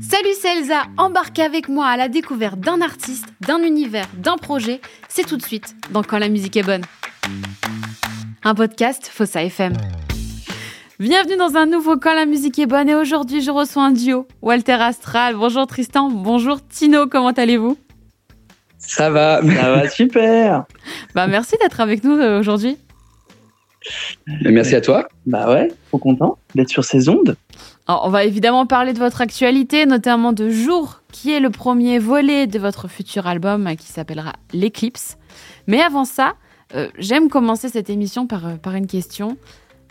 Salut, c'est Elsa. Embarquez avec moi à la découverte d'un artiste, d'un univers, d'un projet. C'est tout de suite dans Quand la musique est bonne. Un podcast Fossa FM. Bienvenue dans un nouveau Quand la musique est bonne et aujourd'hui je reçois un duo, Walter Astral. Bonjour Tristan, bonjour Tino, comment allez-vous? Ça va, ça va super. Bah merci d'être avec nous euh, aujourd'hui. Merci à toi. Bah ouais, trop content d'être sur ces ondes. Alors, on va évidemment parler de votre actualité, notamment de Jour, qui est le premier volet de votre futur album euh, qui s'appellera L'Eclipse. Mais avant ça, euh, j'aime commencer cette émission par, euh, par une question,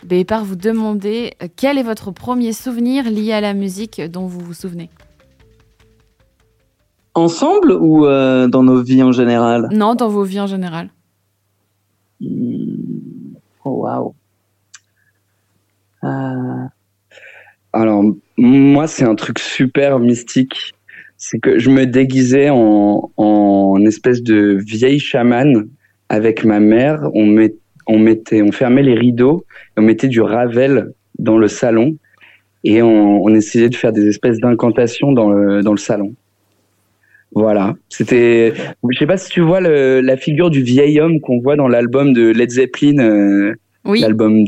et par vous demander euh, quel est votre premier souvenir lié à la musique dont vous vous souvenez? Ensemble ou euh, dans nos vies en général? Non, dans vos vies en général. Hmm. Oh. Euh, Alors, moi, c'est un truc super mystique. C'est que je me déguisais en, en espèce de vieille chamane avec ma mère. On, mettait, on fermait les rideaux et on mettait du Ravel dans le salon. Et on, on essayait de faire des espèces d'incantations dans le, dans le salon. Voilà. C'était, je sais pas si tu vois le, la figure du vieil homme qu'on voit dans l'album de Led Zeppelin, euh, Oui, l'album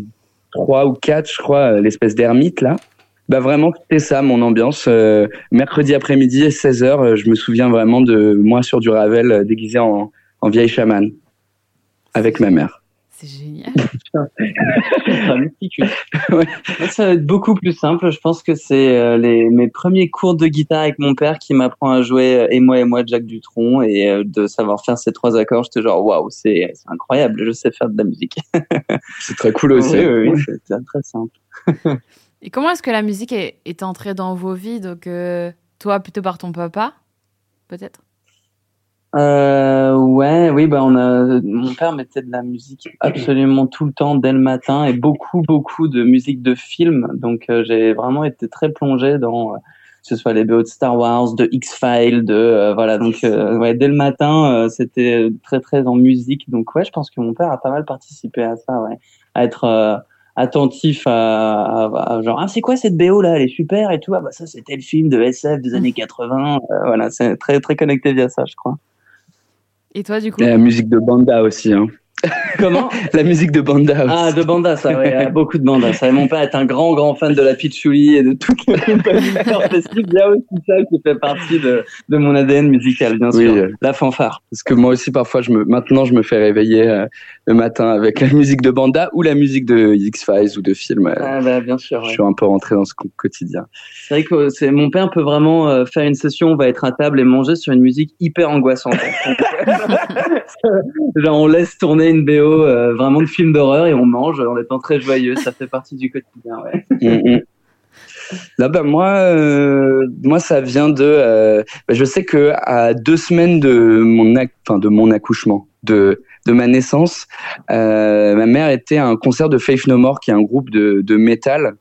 3 ou 4, je crois, euh, l'espèce d'ermite là. Bah vraiment, c'était ça mon ambiance. Euh, mercredi après-midi, 16h, je me souviens vraiment de moi sur du Ravel euh, déguisé en, en vieille chamane avec ma mère. C'est génial. Ouais. Moi, ça va être beaucoup plus simple. Je pense que c'est euh, les mes premiers cours de guitare avec mon père qui m'apprend à jouer euh, et moi et moi de Jacques Dutronc et euh, de savoir faire ces trois accords. J'étais genre waouh, c'est c'est incroyable. Je sais faire de la musique. C'est très cool aussi. Oui, oui, oui, c'est très simple. Et comment est-ce que la musique est, est entrée dans vos vies? Donc, euh, toi, plutôt par ton papa, peut-être? Euh, ouais, oui, bah on a. Mon père mettait de la musique absolument tout le temps dès le matin et beaucoup, beaucoup de musique de film. Donc euh, j'ai vraiment été très plongé dans euh, que ce soit les BO de Star Wars, de X Files, de euh, voilà. Donc ouais, dès le matin, c'était très, très en musique. Donc ouais, je pense que mon père a pas mal participé à ça, ouais, à être attentif à, à- à genre ah c'est quoi cette BO là, elle est super et tout. Ah bah ça c'était le film de SF des années 80. Euh, voilà, c'est très, très connecté via ça, je crois. Et toi, du coup Et la musique de Banda aussi. Hein. Comment? La musique de Banda aussi. Ah, de Banda, ça, ouais, beaucoup de Banda. Ça, mon père est un grand, grand fan de la Pitchouli et de toute la compagnie artistique. Il y a aussi ça qui fait partie de, de mon ADN musical, bien Oui, sûr. euh. La fanfare. Parce que moi aussi, parfois, je me, maintenant, je me fais réveiller euh, le matin avec la musique de Banda ou la musique de X-Files ou de films. euh, Ah, bah, bien sûr. Je ouais. suis un peu rentré dans ce quotidien. C'est vrai que c'est, mon père peut vraiment euh, faire une session, on va être à table et manger sur une musique hyper angoissante. Genre, on laisse tourner une BO euh, vraiment de film d'horreur et on mange en étant très joyeux. Ça fait partie du quotidien, ouais. Mm, mm. Là, bah, moi, euh, moi, ça vient de. euh, bah, je sais que à deux semaines de mon, enfin, de mon accouchement, de de ma naissance, euh, ma mère était à un concert de Faith No More, qui est un groupe de de métal.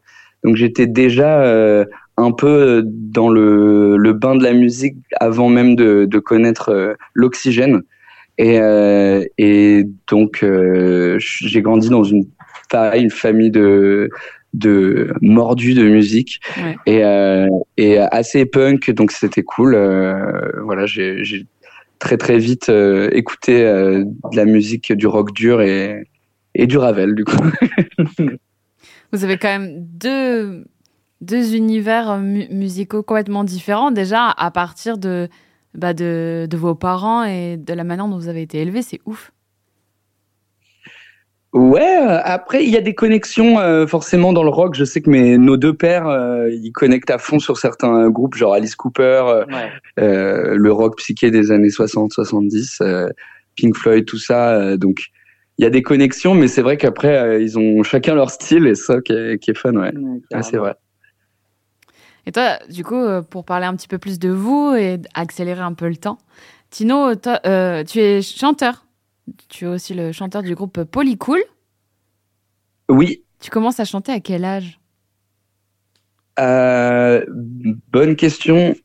Donc j'étais déjà euh, un peu dans le le bain de la musique avant même de de connaître euh, l'oxygène. Et euh, et donc euh, j'ai grandi dans une pareil une famille de de mordu de musique Ouais. et euh, et assez punk donc c'était cool euh, voilà j'ai très très vite euh, écouté de la musique du rock dur et et du Ravel du coup Vous avez quand même deux, deux univers mu- musicaux complètement différents, déjà à partir de, bah de, de vos parents et de la manière dont vous avez été élevés. C'est ouf. Ouais euh, après il y a des connexions euh, forcément dans le rock je sais que mes nos deux pères euh, ils connectent à fond sur certains groupes genre Alice Cooper euh, Ouais. euh, le rock psyché des années 60 70 euh, Pink Floyd tout ça euh, donc il y a des connexions mais c'est vrai qu'après euh, ils ont chacun leur style et ça qui est, qui est fun ouais, Ouais, Ah, c'est vrai Et toi, du coup, euh, pour parler un petit peu plus de vous et accélérer un peu le temps, Tino, toi, euh, tu es chanteur. Tu es aussi le chanteur du groupe Polycool. oui Tu commences à chanter à quel âge? Euh, bonne question.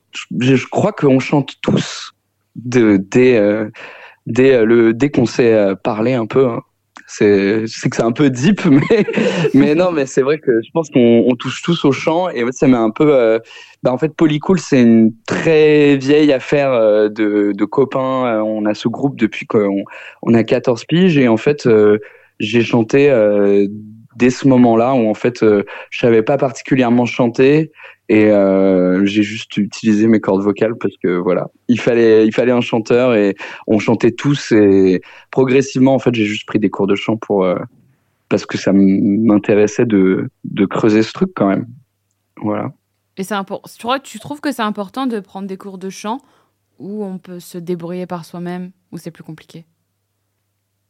Je, je crois qu'on chante tous de, dès, euh, dès, euh, le, dès qu'on sait euh, parler un peu. hein. C'est, c'est que c'est un peu deep, mais, mais non, mais c'est vrai que je pense qu'on on touche tous au chant et ça met un peu. Euh, bah en fait, Polycool, c'est une très vieille affaire euh, de, de copains. Euh, on a ce groupe depuis qu'on on a 14 piges et en fait, j'ai chanté dès ce moment-là où en fait, je savais pas particulièrement chanter et euh, j'ai juste utilisé mes cordes vocales parce que voilà, il fallait il fallait un chanteur et on chantait tous et progressivement en fait j'ai juste pris des cours de chant pour euh, parce que ça m'intéressait de de creuser ce truc quand même. Voilà. Et c'est important. Tu, tu trouves que c'est important de prendre des cours de chant où on peut se débrouiller par soi-même ou c'est plus compliqué?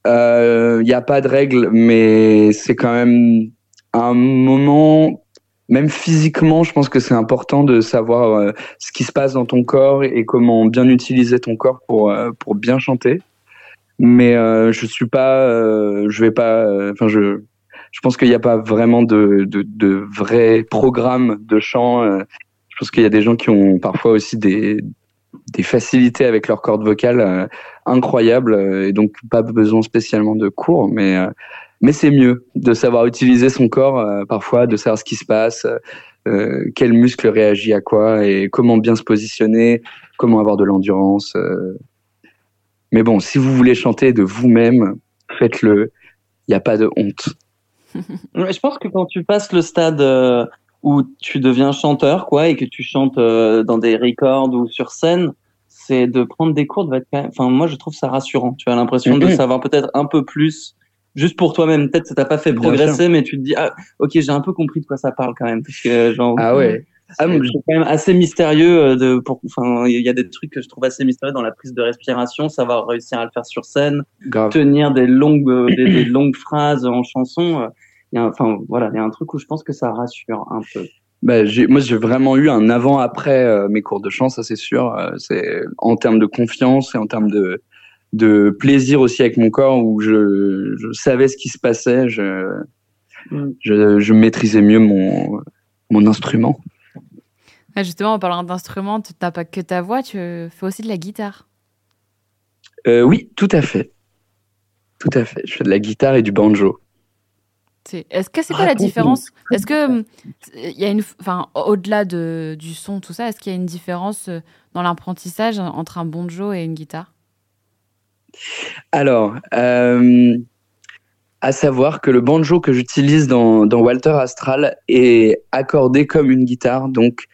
Il euh, n'y a pas de règle, mais c'est quand même un moment même physiquement, je pense que c'est important de savoir euh, ce qui se passe dans ton corps et comment bien utiliser ton corps pour euh, pour bien chanter. Mais euh, je suis pas, euh, je vais pas, enfin je je pense qu'il n'y a pas vraiment de de, de vrais programmes de chant. je pense qu'il y a des gens qui ont parfois aussi des des facilités avec leurs cordes vocales incroyables et donc pas besoin spécialement de cours, mais mais c'est mieux de savoir utiliser son corps euh, parfois, de savoir ce qui se passe, euh, quel muscle réagit à quoi et comment bien se positionner, comment avoir de l'endurance. Euh. Mais bon, si vous voulez chanter de vous-même, faites-le. Il n'y a pas de honte. Je pense que quand tu passes le stade où tu deviens chanteur, quoi, et que tu chantes dans des records ou sur scène, c'est de prendre des cours. De... Enfin, moi, je trouve ça rassurant. Tu as l'impression de savoir peut-être un peu plus juste pour toi-même. Peut-être ça t'a pas fait progresser, mais tu te dis ah ok j'ai un peu compris de quoi ça parle quand même parce que genre ah ouais. Ah, c'est quand même assez mystérieux euh, de pour enfin il y a des trucs que je trouve assez mystérieux dans la prise de respiration savoir réussir à le faire sur scène tenir des longues euh, des, longues phrases en chanson euh, il y a enfin voilà il y a un truc où je pense que ça rassure un peu bah, j'ai, moi, j'ai vraiment eu un avant-après mes cours de chant, ça c'est sûr. c'est en termes de confiance et en termes de, de plaisir aussi avec mon corps où je, je savais ce qui se passait, je, mm. je, je, maîtrisais mieux mon, mon instrument. justement, en parlant d'instrument, tu n'as pas que ta voix, tu fais aussi de la guitare. Euh, oui, tout à fait. Tout à fait. Je fais de la guitare et du banjo. Est-ce que c'est quoi la différence? Est-ce que il y a une, enfin, au-delà de, du son, tout ça, est-ce qu'il y a une différence euh, dans l'apprentissage entre un banjo et une guitare? Alors, euh, à savoir que le banjo que j'utilise dans, Walter Astral est accordé comme une guitare, donc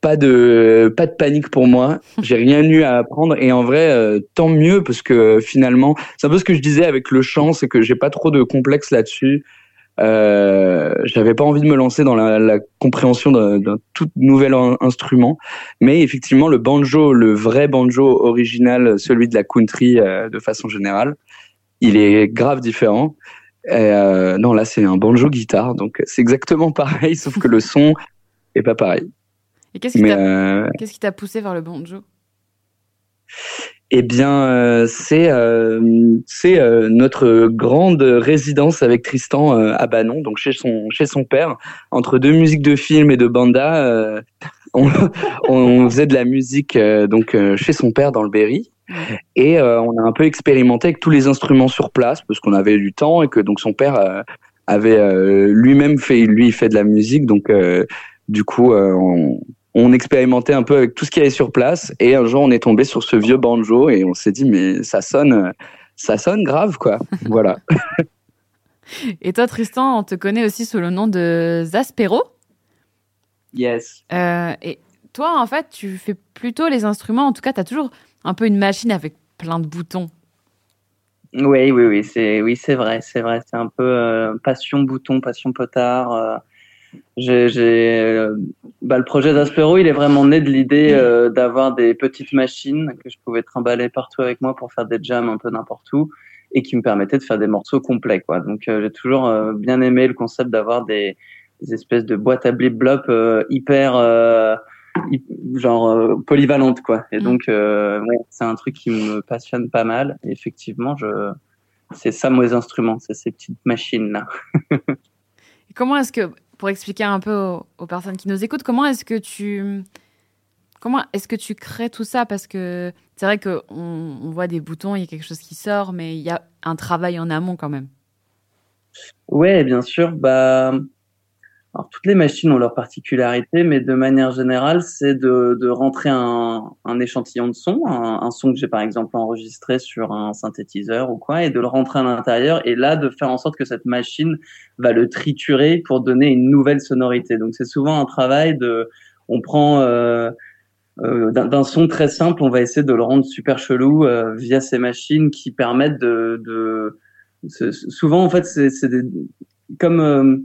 pas de pas de panique pour moi. J'ai rien eu à apprendre et en vrai euh, tant mieux parce que finalement c'est un peu ce que je disais avec le chant, c'est que j'ai pas trop de complexe là-dessus. Euh, j'avais pas envie de me lancer dans la, la compréhension d'un tout nouvel instrument, mais effectivement le banjo, le vrai banjo original, celui de la country euh, de façon générale, il est grave différent. Euh, non, là c'est un banjo guitare, donc c'est exactement pareil, sauf que le son est pas pareil. Et qu'est-ce qui euh, t'a poussé vers le banjo? Eh bien, euh, c'est euh, c'est euh, notre grande résidence avec Tristan à Banon, donc chez son chez son père, entre deux musiques de film et de banda. On, on, faisait de la musique donc chez son père dans le Berry. Et on a un peu expérimenté avec tous les instruments sur place parce qu'on avait du temps et que donc son père avait lui-même fait lui fait de la musique donc du coup on, on expérimentait un peu avec tout ce qu'il y avait sur place et un jour on est tombé sur ce vieux banjo et on s'est dit mais ça sonne ça sonne grave quoi. Voilà. Et toi Tristan on te connaît aussi sous le nom de Zaspero. Yes. Euh, et toi en fait tu fais plutôt les instruments en tout cas tu as toujours un peu une machine avec plein de boutons. Oui oui oui c'est oui c'est vrai c'est vrai c'est un peu euh, passion bouton passion potard euh, j'ai, euh, bah, le projet d'Aspero, il est vraiment né de l'idée euh, d'avoir des petites machines que je pouvais trimballer partout avec moi pour faire des jams un peu n'importe où et qui me permettaient de faire des morceaux complets. Quoi. Donc euh, j'ai toujours bien aimé le concept d'avoir des, des, espèces de boîtes à blip blop hyper genre polyvalentes quoi. Et mm. donc ouais, c'est un truc qui me passionne pas mal. Et effectivement, je c'est ça mes instruments, c'est ces petites machines là. comment est-ce que pour expliquer un peu aux, personnes qui nous écoutent, comment est-ce que tu comment est-ce que tu crées tout ça? Parce que c'est vrai qu'on on voit des boutons, il y a quelque chose qui sort, mais il y a un travail en amont quand même. Ouais, bien sûr. Bah, alors, toutes les machines ont leurs particularités, mais de manière générale, c'est de, de rentrer un, un échantillon de son, un, son que j'ai par exemple enregistré sur un synthétiseur ou quoi, et de le rentrer à l'intérieur, et là de faire en sorte que cette machine va le triturer pour donner une nouvelle sonorité. Donc c'est souvent un travail de, on prend euh, euh, d'un son très simple, on va essayer de le rendre super chelou euh, via ces machines qui permettent de, de souvent en fait c'est comme euh,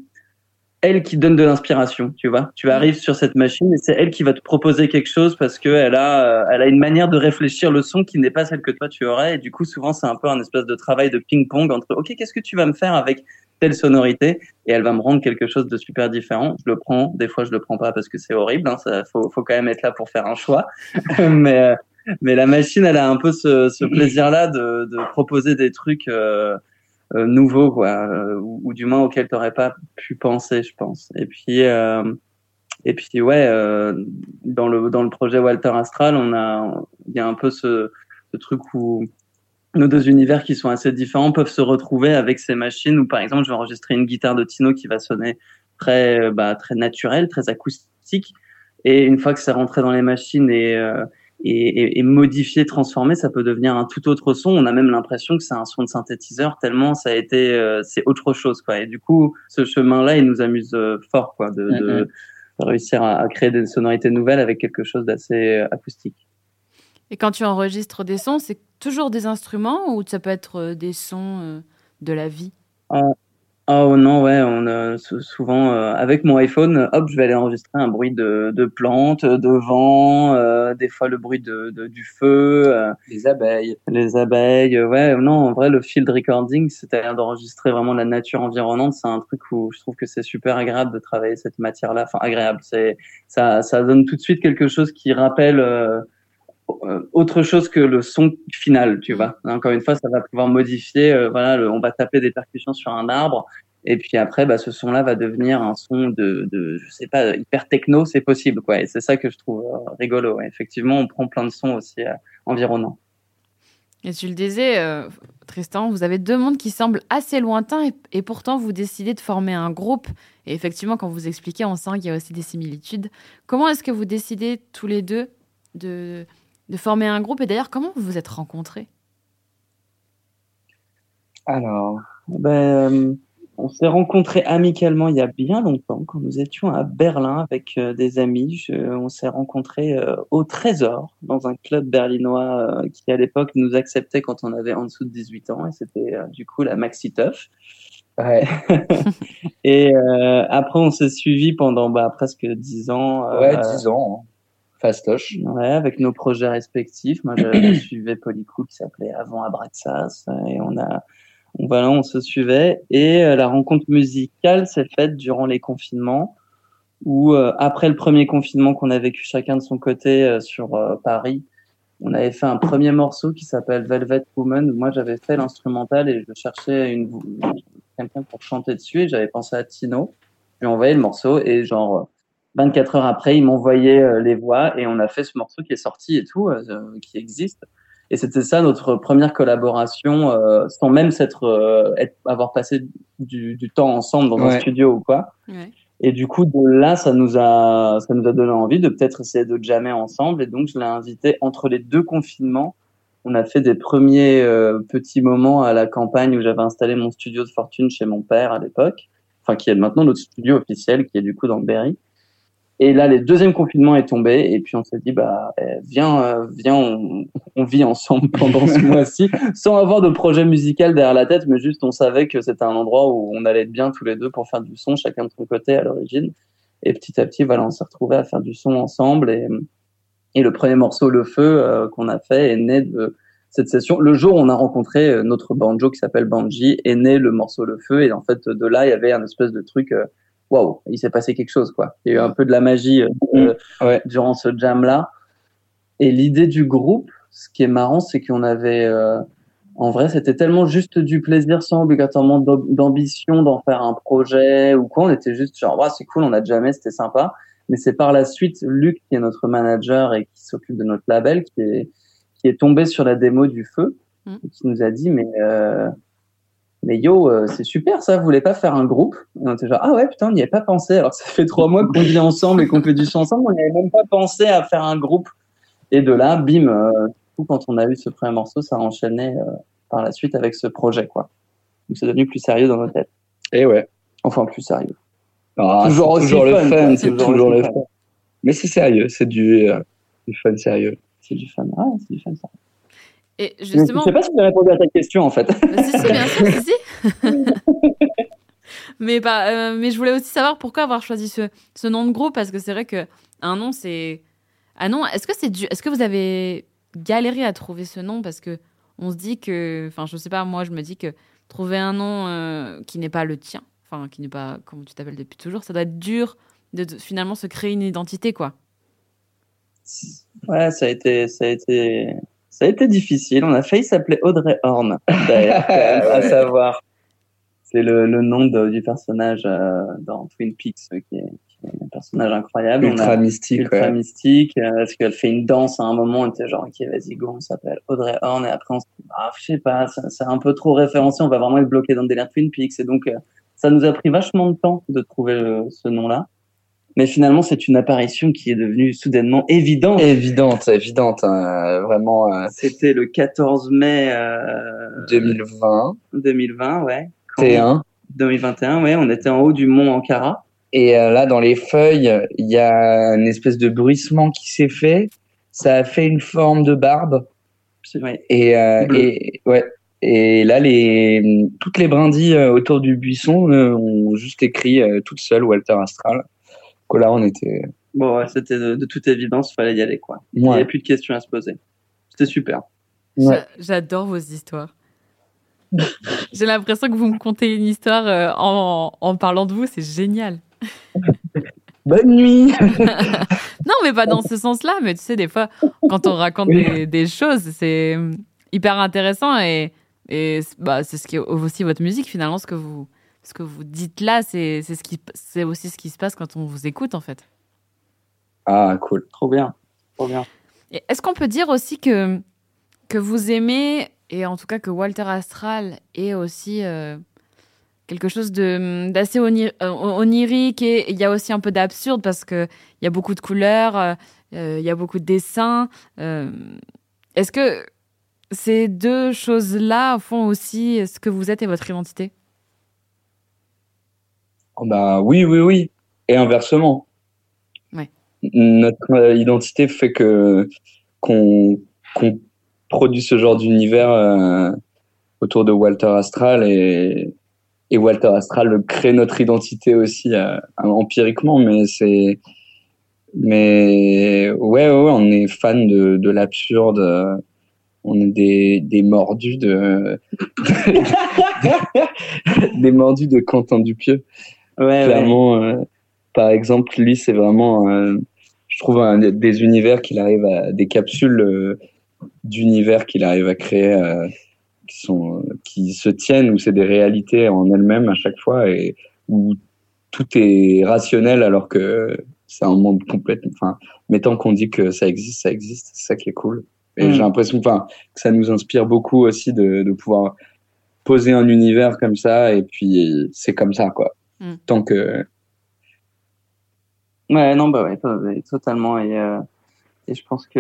elle qui donne de l'inspiration, tu vois. Tu arrives sur cette machine et c'est elle qui va te proposer quelque chose parce que elle a, euh, elle a une manière de réfléchir le son qui n'est pas celle que toi tu aurais. Et du coup, souvent, c'est un peu un espèce de travail de ping-pong entre, OK, qu'est-ce que tu vas me faire avec telle sonorité? Et elle va me rendre quelque chose de super différent. Je le prends. Des fois, je le prends pas parce que c'est horrible. Hein. Ça, faut, faut quand même être là pour faire un choix. mais, euh, mais la machine, elle a un peu ce, ce plaisir-là de, de proposer des trucs, euh, euh, nouveau quoi euh, ou, du moins auquel tu n'aurais pas pu penser je pense. Et puis euh, et puis ouais dans le dans le projet Walter Astral on a il y a un peu ce, ce truc où nos deux univers qui sont assez différents peuvent se retrouver avec ces machines. Où par exemple je vais enregistrer une guitare de Tino qui va sonner très bah, très naturelle très acoustique. Et une fois que c'est rentré dans les machines et et, et, modifier, transformer, ça peut devenir un tout autre son. On a même l'impression que c'est un son de synthétiseur tellement ça a été, euh, c'est autre chose quoi. Et du coup, ce chemin-là, il nous amuse euh, fort quoi, de, de, réussir à, créer des sonorités nouvelles avec quelque chose d'assez euh, acoustique. Et quand tu enregistres des sons, c'est toujours des instruments ou ça peut être des sons de la vie? Oh non, ouais, on a souvent euh, avec mon iPhone, hop, je vais aller enregistrer un bruit de, de plantes, de vent, euh, des fois le bruit de, de du feu, euh, les abeilles, les abeilles. Ouais, non, en vrai, le field recording, c'est-à-dire d'enregistrer vraiment la nature environnante, c'est un truc où je trouve que c'est super agréable de travailler cette matière-là. Enfin, agréable, c'est ça, ça donne tout de suite quelque chose qui rappelle autre chose que le son final, tu vois. Encore une fois, ça va pouvoir modifier. Euh, voilà, on va taper des percussions sur un arbre, et puis après, bah, ce son-là va devenir un son de, de, je sais pas, hyper techno, c'est possible, quoi. Et c'est ça que je trouve euh, rigolo. Effectivement, on prend plein de sons aussi euh, environnants. Et tu le disais, Tristan, vous avez deux mondes qui semblent assez lointains et, et, pourtant vous décidez de former un groupe. Et effectivement, quand vous expliquez, on sent qu'il y a aussi des similitudes. Comment est-ce que vous décidez tous les deux de, de former un groupe. Et d'ailleurs, comment vous vous êtes rencontrés? Alors, ben, on s'est rencontrés amicalement il y a bien longtemps, quand nous étions à Berlin avec euh, des amis. on s'est rencontrés euh, au Trésor, dans un club berlinois euh, qui, à l'époque, nous acceptait quand on avait en dessous de 18 ans. Et c'était du coup la Maxi Tuff. Ouais. et après, on s'est suivi pendant bah, presque 10 ans. ouais, 10 ans. Hein. Fastoche. Ouais, avec nos projets respectifs. Moi, je suivais Polycou qui s'appelait Avant Abraxas et on a, on, voilà, on se suivait. Et euh, la rencontre musicale s'est faite durant les confinements où, euh, après le premier confinement qu'on a vécu chacun de son côté euh, sur Paris, on avait fait un premier morceau qui s'appelle Velvet Woman. Où moi, j'avais fait l'instrumental et je cherchais une, quelqu'un pour chanter dessus et j'avais pensé à Tino. Je lui envoyé le morceau et genre, 24 heures après, ils m'envoyaient euh, les voix et on a fait ce morceau qui est sorti et tout, euh, euh, qui existe. Et c'était ça notre première collaboration, sans même s'être, avoir passé du, du, temps ensemble dans un studio ou quoi. Ouais. Et du coup, de là, ça nous a, ça nous a donné envie de peut-être essayer de jammer ensemble. Et donc, je l'ai invité entre les deux confinements. On a fait des premiers petits moments à la campagne où j'avais installé mon studio de fortune chez mon père à l'époque, enfin qui est maintenant notre studio officiel, qui est du coup dans le Berry. Et là, le deuxième confinement est tombé, et puis on s'est dit, bah, eh, viens, euh, viens, on, vit ensemble pendant ce mois-ci, sans avoir de projet musical derrière la tête, mais juste on savait que c'était un endroit où on allait être bien tous les deux pour faire du son, chacun de son côté à l'origine. Et petit à petit, voilà, on s'est retrouvés à faire du son ensemble. Et, et le premier morceau, Le Feu, euh, qu'on a fait, est né de cette session. Le jour où on a rencontré euh, notre banjo qui s'appelle Banji, est né le morceau Le Feu. Et en fait, de là, il y avait un espèce de truc waouh, il s'est passé quelque chose, quoi. Il y a eu un peu de la magie euh, mm. durant ce jam-là. Et l'idée du groupe, ce qui est marrant, c'est qu'on avait, euh, en vrai, c'était tellement juste du plaisir sans obligatoirement d'ambition d'en faire un projet ou quoi. On était juste genre, ouais, c'est cool, on a jamais, c'était sympa. Mais c'est par la suite Luc, qui est notre manager et qui s'occupe de notre label, qui est, qui est tombé sur la démo du feu, mm. et qui nous a dit, mais euh, mais yo, euh, c'est super ça, vous voulez pas faire un groupe? Et on était genre, ah ouais, putain, on n'y avait pas pensé. Alors ça fait trois mois qu'on vit ensemble et qu'on fait du son ensemble, on n'y avait même pas pensé à faire un groupe. Et de là, bim, euh, quand on a eu ce premier morceau, ça a enchaîné euh, par la suite avec ce projet, quoi. Donc c'est devenu plus sérieux dans nos têtes. Et ouais. Enfin, plus sérieux. Ah, toujours, toujours le fun, c'est toujours, le fun. Mais c'est sérieux, c'est du, euh, du fun sérieux. C'est du fun, ouais, c'est du fun sérieux. Et justement. Je sais pas si j'ai répondu à ta question en fait. si, si, bien sûr, si, si. mais, bah, euh, mais je voulais aussi savoir pourquoi avoir choisi ce, ce nom de groupe parce que c'est vrai que un nom c'est. Ah non, est-ce que c'est du... est-ce que vous avez galéré à trouver ce nom? Parce que on se dit que, enfin, je sais pas, moi je me dis que trouver un nom euh, qui n'est pas le tien, enfin, qui n'est pas comme tu t'appelles depuis toujours, ça doit être dur de, de, finalement se créer une identité, quoi. Ouais, ça a été, ça a été, ça a été difficile. On a failli s'appeler Audrey Horn, d'ailleurs, à savoir. C'est le, le nom de, du personnage euh, dans Twin Peaks, qui est, qui est, un personnage incroyable. Ultra on a, mystique. Ultra ouais. mystique, euh, parce qu'elle fait une danse à un moment, on était genre, ok, vas-y, go, on s'appelle Audrey Horn, et après on se dit, ah, je sais pas, c'est un peu trop référencé, on va vraiment être bloqué dans le délire Twin Peaks, et donc, euh, ça nous a pris vachement de temps de trouver ce nom-là. Mais finalement, c'est une apparition qui est devenue soudainement évidente. Évidente, évidente, hein, vraiment. Euh... C'était le 14 mai euh... 2020. 2020, ouais. T1. 2021, ouais. On était en haut du mont Ankara. Et euh, là, dans les feuilles, il y a une espèce de bruissement qui s'est fait. Ça a fait une forme de barbe. Ouais. Et, euh, et ouais. Et là, les toutes les brindilles euh, autour du buisson euh, ont juste écrit toutes seules Walter Astral que là on était. Bon, ouais, c'était de, de, toute évidence, il fallait y aller quoi. Il n'y avait plus de questions à se poser. C'était super. Ouais. J'adore vos histoires. J'ai l'impression que vous me contez une histoire euh, en, en, parlant de vous, c'est génial. Bonne nuit. non, mais pas dans ce sens-là. Mais tu sais, des fois, quand on raconte des, des choses, c'est hyper intéressant et, et bah, c'est ce qui est aussi votre musique finalement, ce que vous ce que vous dites là, c'est ce qui c'est aussi ce qui se passe quand on vous écoute en fait. Ah cool, trop bien, trop bien. Est-ce qu'on peut dire aussi que que vous aimez et en tout cas que Walter Astral est aussi euh, quelque chose de d'assez onir, euh, onirique et il y a aussi un peu d'absurde parce que il y a beaucoup de couleurs, euh, il y a beaucoup de dessins. Est-ce que ces deux choses-là font aussi ce que vous êtes et votre identité? Bah oui, oui, oui. Et inversement. Ouais. Notre identité fait que qu'on qu produit ce genre d'univers euh, autour de Walter Astral et, et Walter Astral crée notre identité aussi euh, empiriquement, mais c'est mais ouais, ouais, ouais, on est fan de, de l'absurde. Euh, on est des, des mordus de des mordus de Quentin Dupieux. Ouais, Clairement, ouais. Euh, par exemple, lui, c'est vraiment, euh, je trouve, un, des univers qu'il arrive à, des capsules euh, d'univers qu'il arrive à créer qui sont, qui se tiennent, où c'est des réalités en elles-mêmes à chaque fois et où tout est rationnel alors que c'est un monde complètement, enfin, mais tant qu'on dit que ça existe, ça existe, c'est ça qui est cool. Et mmh. j'ai l'impression, enfin, que ça nous inspire beaucoup aussi de, de pouvoir poser un univers comme ça et puis c'est comme ça, quoi. Mm. Tant que. Ouais, non, bah ouais, totalement. Et, euh, et je pense que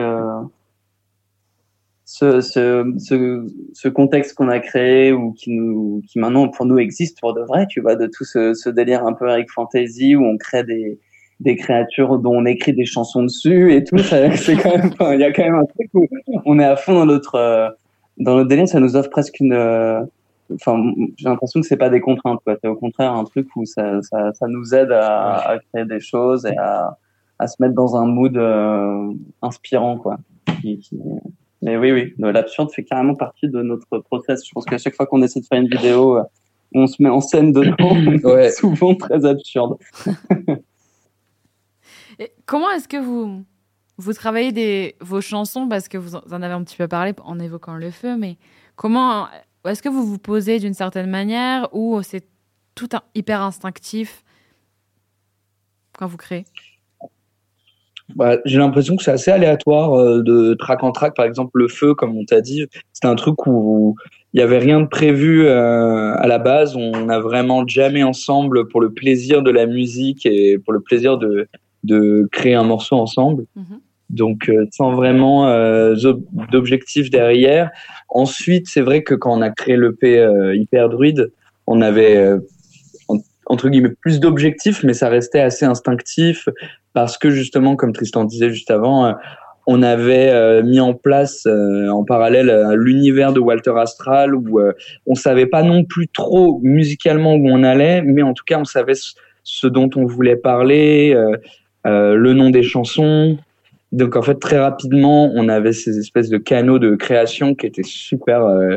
ce, ce, ce, ce contexte qu'on a créé ou qui nous, qui maintenant pour nous existe pour de vrai, tu vois, de tout ce, ce délire un peu Eric Fantasy où on crée des, des créatures dont on écrit des chansons dessus et tout, c'est quand même, il y a quand même un truc où on est à fond dans notre, euh, dans notre délire, ça nous offre presque une, euh, enfin, j'ai l'impression que c'est pas des contraintes, quoi. C'est au contraire un truc où ça, ça, ça nous aide à, à, créer des choses et à, à se mettre dans un mood euh, inspirant, quoi. Qui, qui... Mais oui, oui, l'absurde fait carrément partie de notre process. Je pense qu'à chaque fois qu'on essaie de faire une vidéo, euh, on se met en scène dedans, ouais. souvent très absurde. et comment est-ce que vous vous travaillez des, vos chansons? Parce que vous en avez un petit peu parlé en évoquant le feu, mais comment est-ce que vous vous posez d'une certaine manière ou c'est tout un, hyper instinctif quand vous créez? Bah, J'ai l'impression que c'est assez aléatoire euh, de track en track. Par exemple, le feu, comme on t'a dit, c'est un truc où il y avait rien de prévu euh, à la base. On a vraiment jamais ensemble pour le plaisir de la musique et pour le plaisir de de créer un morceau ensemble. Mhm. Donc euh, sans vraiment euh, d'objectif derrière. Ensuite, c'est vrai que quand on a créé l'EP euh, Hyper Druide, on avait entre guillemets plus d'objectifs, mais ça restait assez instinctif parce que justement, comme Tristan disait juste avant, on avait mis en place en parallèle l'univers de Walter Astral où on savait pas non plus trop musicalement où on allait, mais en tout cas on savait ce dont on voulait parler, le nom des chansons, donc en fait très rapidement, on avait ces espèces de canaux de création qui étaient super euh,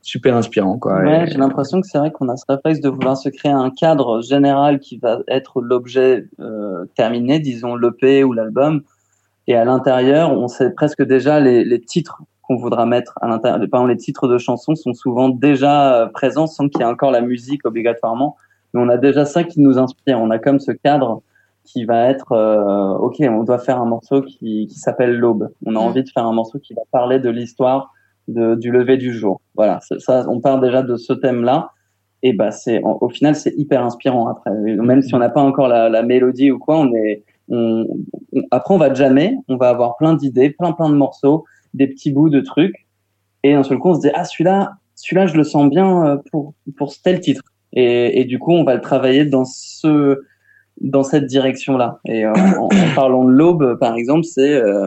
super inspirants quoi. Ouais, j'ai l'impression que c'est vrai qu'on a ce réflexe de vouloir se créer un cadre général qui va être l'objet euh, terminé, disons l'EP ou l'album, et à l'intérieur, on sait presque déjà les, les titres qu'on voudra mettre à l'intérieur. Par exemple, les titres de chansons sont souvent déjà euh, présents sans qu'il y ait encore la musique obligatoirement, mais on a déjà ça qui nous inspire. On a comme ce cadre qui va être euh, ok on doit faire un morceau qui, qui s'appelle l'aube. On a mm. envie de faire un morceau qui va parler de l'histoire de, du lever du jour. Voilà ça on part déjà de ce thème là et bah c'est au final c'est hyper inspirant après. Même si on n'a pas encore la, la, mélodie ou quoi on est on, après on va jamais on va avoir plein d'idées plein plein de morceaux des petits bouts de trucs. Et d'un seul coup on se dit ah celui-là celui-là je le sens bien euh, pour pour tel titre. Et, et du coup on va le travailler dans ce dans cette direction-là. Et euh, en, parlant de l'aube, par exemple, c'est euh,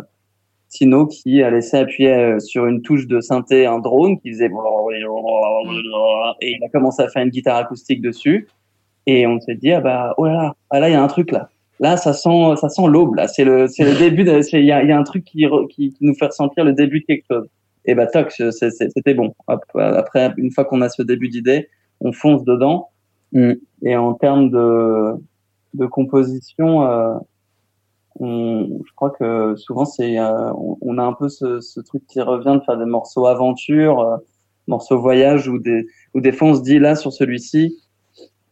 Tino qui a laissé appuyer euh, sur une touche de synthé un drone qui faisait et il a commencé à faire une guitare acoustique dessus. Et on s'est dit ah bah oh là là, ah là il y a un truc là. Là ça sent ça sent l'aube là. C'est le c'est le début. Il y a, y a un truc qui, qui nous fait ressentir le début de quelque chose. Et bah toc, c'était bon. Après une fois qu'on a ce début d'idée, on fonce dedans. Mm. Et en termes de de composition, euh, on, je crois que souvent c'est, euh, on, a un peu ce, ce, truc qui revient de faire des morceaux aventure, euh, morceaux voyage ou des, ou des fois on se dit là sur celui-ci,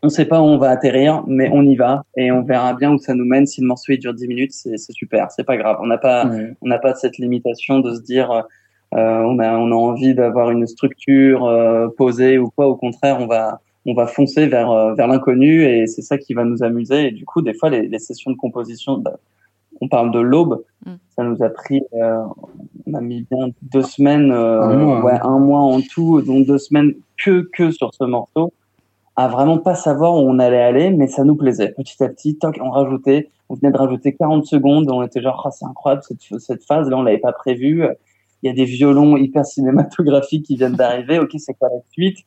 on sait pas où on va atterrir, mais on y va et on verra bien où ça nous mène. Si le morceau il dure 10 minutes, c'est super, c'est pas grave. On n'a pas, on n'a pas cette limitation de se dire, on a, on a envie d'avoir une structure posée ou quoi. Au contraire, on va, on va foncer vers euh, vers l'inconnu et c'est ça qui va nous amuser. Et du coup, des fois, les, les sessions de composition, bah, on parle de l'aube, mm. ça nous a pris, euh, on a mis bien deux semaines, euh, un, mois. Ouais, un mois en tout, donc deux semaines que que sur ce morceau, à vraiment pas savoir où on allait aller, mais ça nous plaisait. Petit à petit, toc, on rajoutait, on venait de rajouter 40 secondes, on était genre, oh, c'est incroyable cette cette phase, là on l'avait pas prévu. Il y a des violons hyper cinématographiques qui viennent d'arriver. Ok, c'est quoi la suite?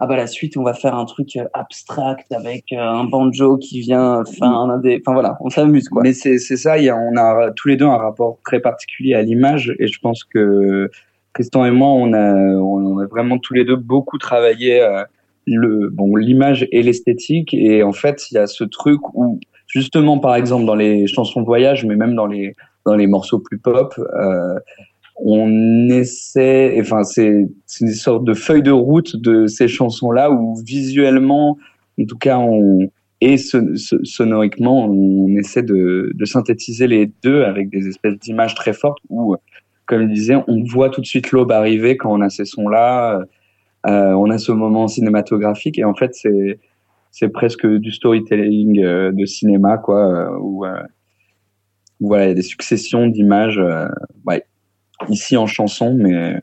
Ah bah la suite on va faire un truc euh, abstract avec euh, un banjo qui vient enfin des enfin voilà on s'amuse quoi. Mais c'est c'est ça il y a, on a tous les deux un rapport très particulier à l'image et je pense que Tristan et moi on a on a vraiment tous les deux beaucoup travaillé euh, le bon l'image et l'esthétique et en fait il y a ce truc où justement par exemple dans les chansons de voyage mais même dans les dans les morceaux plus pop euh, on essaie, enfin c'est une sorte de feuille de route de ces chansons-là où visuellement, en tout cas, on et sonoriquement, on essaie de, de, synthétiser les deux avec des espèces d'images très fortes où, comme je disais, on voit tout de suite l'aube arriver quand on a ces sons-là. Euh, on a ce moment cinématographique et en fait c'est c'est presque du storytelling euh, de cinéma quoi où, euh, où voilà il y a des successions d'images euh, ouais ici en chanson, mais euh,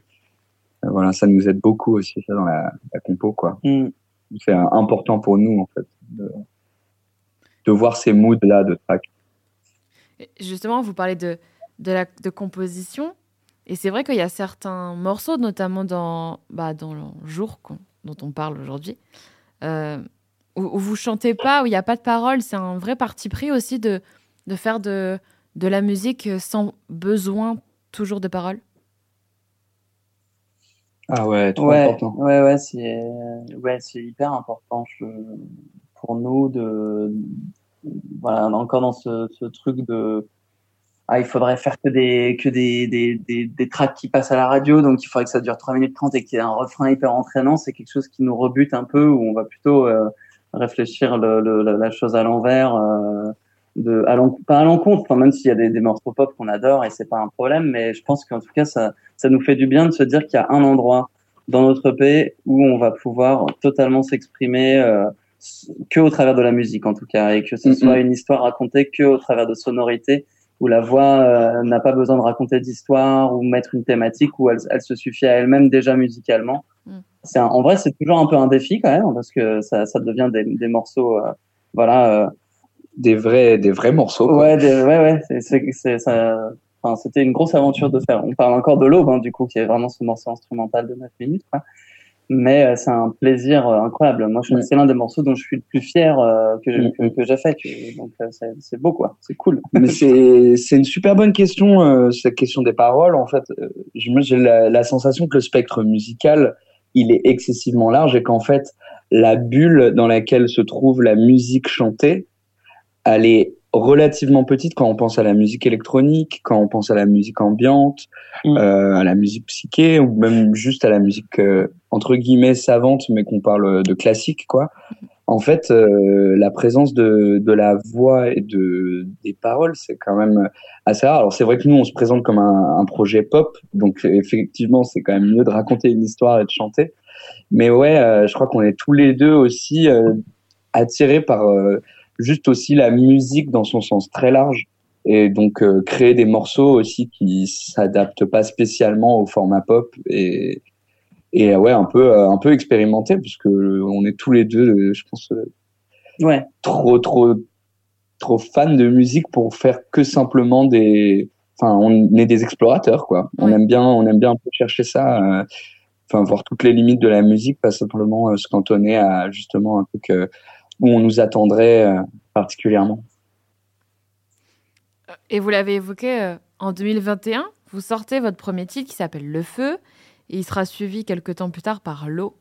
voilà, ça nous aide beaucoup aussi ça dans la, la compo quoi. Mm. C'est important pour nous en fait de, de voir ces moods là de track. Justement, vous parlez de de la de composition et c'est vrai qu'il y a certains morceaux, notamment dans bah, dans le jour dont on parle aujourd'hui. Euh, où, où, vous chantez pas, où il n'y a pas de paroles, c'est un vrai parti pris aussi de, de faire de, de la musique sans besoin toujours de paroles? Ah ouais, trop ouais, important. Ouais, ouais, c'est ouais, c'est hyper important je, pour nous de voilà, encore dans ce, ce truc de ah, il faudrait faire que des que des, des, des, des, tracks qui passent à la radio, donc il faudrait que ça dure 3 minutes 30 et qu'il y ait un refrain hyper entraînant. C'est quelque chose qui nous rebute un peu, où on va plutôt euh, réfléchir le, le, la chose à l'envers. Euh, de à pas à l'encontre, même s'il y a des, des morceaux pop qu'on adore et c'est pas un problème, mais je pense qu'en tout cas ça ça nous fait du bien de se dire qu'il y a un endroit dans notre pays où on va pouvoir totalement s'exprimer euh, que au travers de la musique en tout cas et que ce Mhm. soit une histoire racontée que au travers de sonorités où la voix euh, n'a pas besoin de raconter d'histoire ou mettre une thématique où elle, elle se suffit à elle-même déjà musicalement. Mm. C'est un- en vrai c'est toujours un peu un défi quand même parce que ça, ça devient des, des morceaux euh, voilà euh, Des vrais, des vrais morceaux. quoi. ouais des- ouais ouais enfin c'était une grosse aventure de faire. On parle encore de l'aube hein, du coup qui est vraiment ce morceau instrumental de 9 minutes quoi. Mais euh, c'est un plaisir euh, incroyable. Moi, Mm. c'est l'un des morceaux dont je suis le plus fier euh, que, Mm. que, que j'ai fait. que- Donc, euh, c'est beau, quoi. C'est cool. Mais c'est c'est une super bonne question, euh, cette question des paroles. En fait, j'ai la, la sensation que le spectre musical il est excessivement large et qu'en fait la bulle dans laquelle se trouve la musique chantée, elle est relativement petite quand on pense à la musique électronique, quand on pense à la musique ambiante, Mm. euh, à la musique psyché ou même juste à la musique euh, entre guillemets savante, mais qu'on parle de classique quoi. En fait, euh, la présence de, de la voix et de des paroles, c'est quand même assez rare. Alors c'est vrai que nous, on se présente comme un, un projet pop, donc effectivement, c'est quand même mieux de raconter une histoire et de chanter. Mais ouais, euh, je crois qu'on est tous les deux aussi euh, attirés par euh, juste aussi la musique dans son sens très large et donc euh, créer des morceaux aussi qui s'adaptent pas spécialement au format pop et et euh, ouais un peu euh, un peu expérimenté parce que on est tous les deux je pense Ouais. trop trop trop fans de musique pour faire que simplement des enfin on est des explorateurs quoi on aime bien on aime bien un peu chercher ça euh, enfin voir toutes les limites de la musique pas simplement euh, se cantonner à justement un truc où on nous attendrait euh, particulièrement Et vous l'avez évoqué, euh, en 2021, vous sortez votre premier titre qui s'appelle Le Feu, et il sera suivi quelques temps plus tard par L'eau.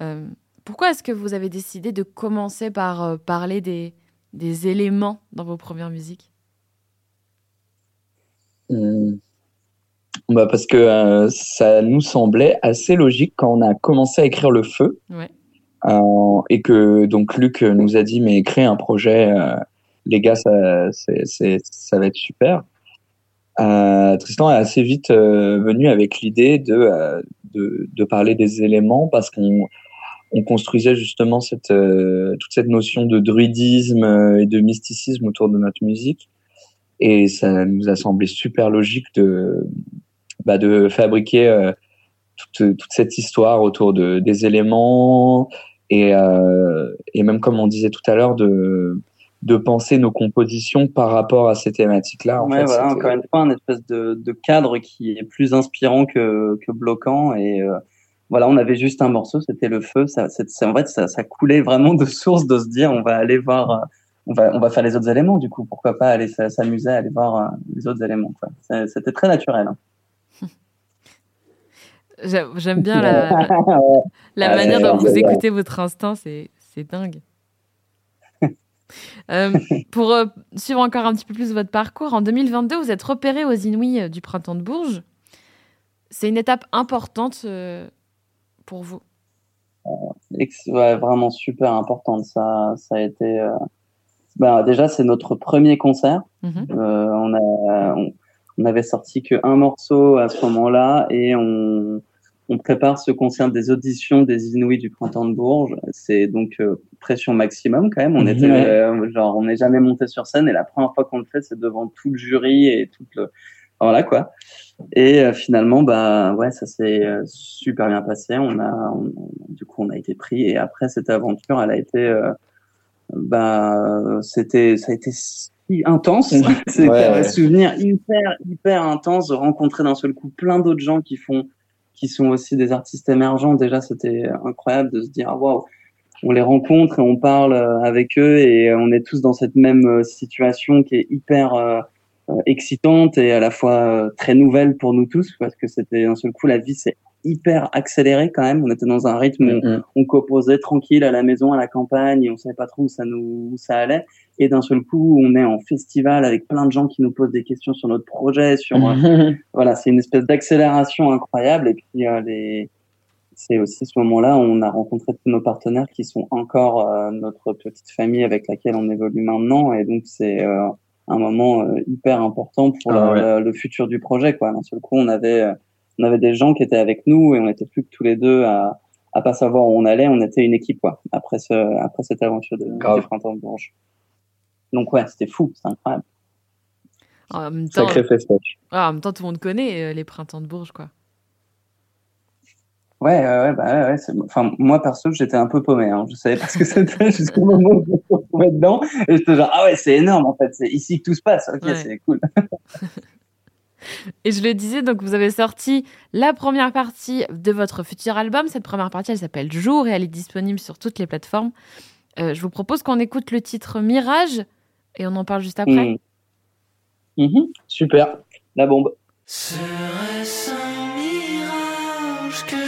Euh, pourquoi est-ce que vous avez décidé de commencer par euh, parler des, des éléments dans vos premières musiques? Hum. Bah parce que euh, ça nous semblait assez logique quand on a commencé à écrire le feu Ouais. Euh, et que donc Luc nous a dit mais créez un projet euh, les gars ça ça va être super. Euh, Tristan est assez vite venu avec l'idée de, de de parler des éléments parce qu'on on construisait justement cette toute cette notion de druidisme et de mysticisme autour de notre musique et ça nous a semblé super logique de bah, de fabriquer toute, toute cette histoire autour de des éléments et euh, et même comme on disait tout à l'heure de de penser nos compositions par rapport à ces thématiques là en ouais, fait, voilà, encore une fois, un espèce de, de cadre qui est plus inspirant que, que bloquant. Et euh, voilà, on avait juste un morceau, c'était le feu. Ça, c'est, en fait, ça, ça coulait vraiment de source de se dire, on va aller voir, on va, on va faire les autres éléments. Du coup, pourquoi pas aller s'amuser à aller voir euh, les autres éléments. C'était très naturel. hein. J'a- J'aime bien la, Ah, manière dont vous écoutez votre instinct, c'est dingue. Euh, pour euh, suivre encore un petit peu plus votre parcours, en 2022, vous êtes repéré aux Inouïs euh, du Printemps de Bourges. C'est une étape importante euh, pour vous. Ouais, vraiment super importante. Ça, ça a été. bah, déjà, c'est notre premier concert. Mhm. Euh, on a, on, on avait sorti que un morceau à ce moment-là et on, on prépare ce concert des auditions des Inouïs du printemps de Bourges. C'est donc euh, pression maximum quand même. On était Ouais. euh, genre, on n'est jamais monté sur scène et la première fois qu'on le fait, c'est devant tout le jury et tout le, voilà quoi. Et euh, finalement, bah ouais, ça s'est euh, super bien passé. On a, on- du coup, on a été pris et après cette aventure, elle a été, euh, bah, c'était, ça a été intense. Ouais, un ouais. souvenir hyper, hyper intense de rencontrer d'un seul coup plein d'autres gens qui font, qui sont aussi des artistes émergents. Déjà, c'était incroyable de se dire, ah, waouh, on les rencontre et on parle euh, avec eux et on est tous dans cette même euh, situation qui est hyper euh, excitante et à la fois très nouvelle pour nous tous parce que c'était d'un seul coup la vie s'est hyper accélérée quand même. On était dans un rythme où Mhm. on composait tranquille à la maison, à la campagne, et on savait pas trop où ça nous où ça allait. Et d'un seul coup, on est en festival avec plein de gens qui nous posent des questions sur notre projet, sur euh, voilà, c'est une espèce d'accélération incroyable. Et puis euh, les, c'est aussi ce moment-là où on a rencontré tous nos partenaires qui sont encore euh, notre petite famille avec laquelle on évolue maintenant. Et donc c'est euh, un moment euh, hyper important pour Ah le, ouais. le- le futur du projet. Quoi. D'un seul coup, on avait on avait des gens qui étaient avec nous et on était plus que tous les deux à, à pas savoir où on allait. On était une équipe, quoi. Après ce, après cette aventure de, de printemps de Bourges. Donc ouais, c'était fou, c'est incroyable. En même temps, Sacré festoche. ah, en même temps, tout le monde connaît euh, les printemps de Bourges, quoi. Ouais, ouais, ouais, bah ouais, ouais, c'est- enfin, moi, perso, j'étais un peu paumé, hein. Je savais pas ce que c'était jusqu'au moment où je me suis retrouvé dedans. Et j'étais genre, ah ouais, c'est énorme, en fait. C'est ici que tout se passe. Ok, Ouais. c'est cool. Et je le disais, donc vous avez sorti la première partie de votre futur album. Cette première partie, elle s'appelle Jour et elle est disponible sur toutes les plateformes. Euh, je vous propose qu'on écoute le titre Mirage et on en parle juste après. Mhm. Mhm. Super. La bombe. Serait-ce un mirage que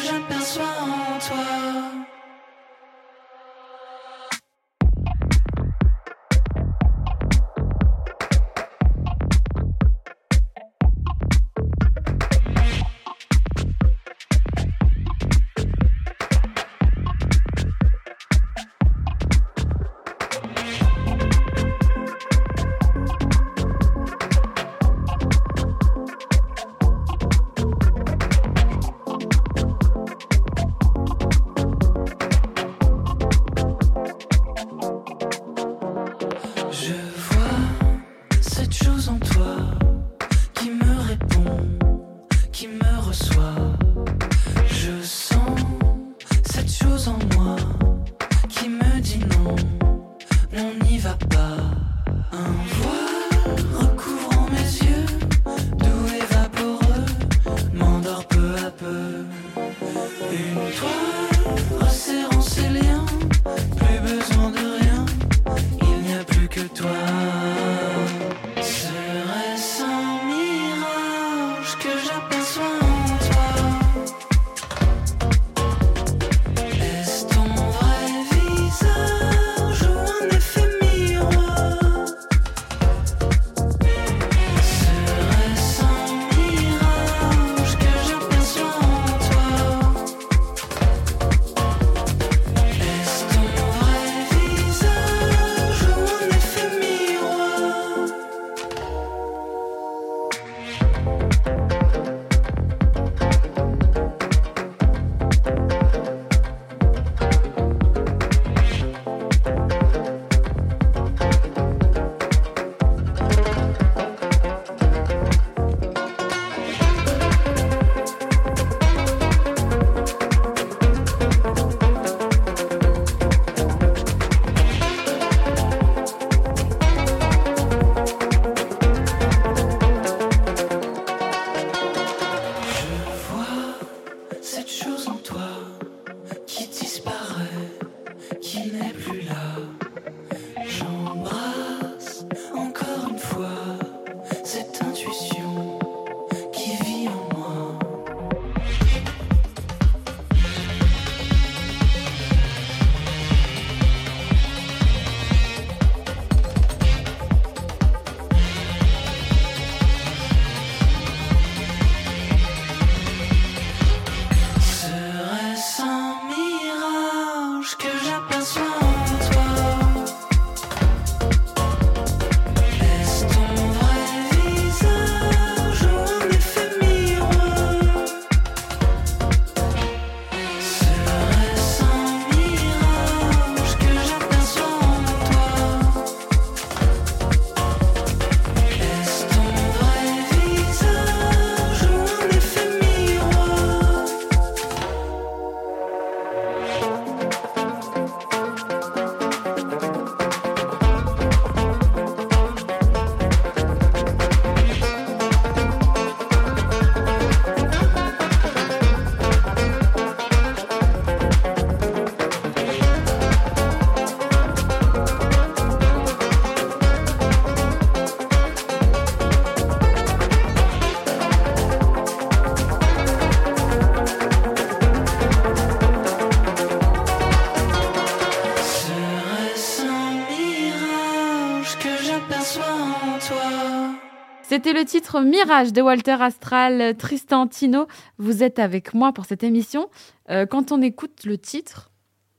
le titre Mirage de Walter Astral, Tristan Tino. Vous êtes avec moi pour cette émission. Euh, quand on écoute le titre,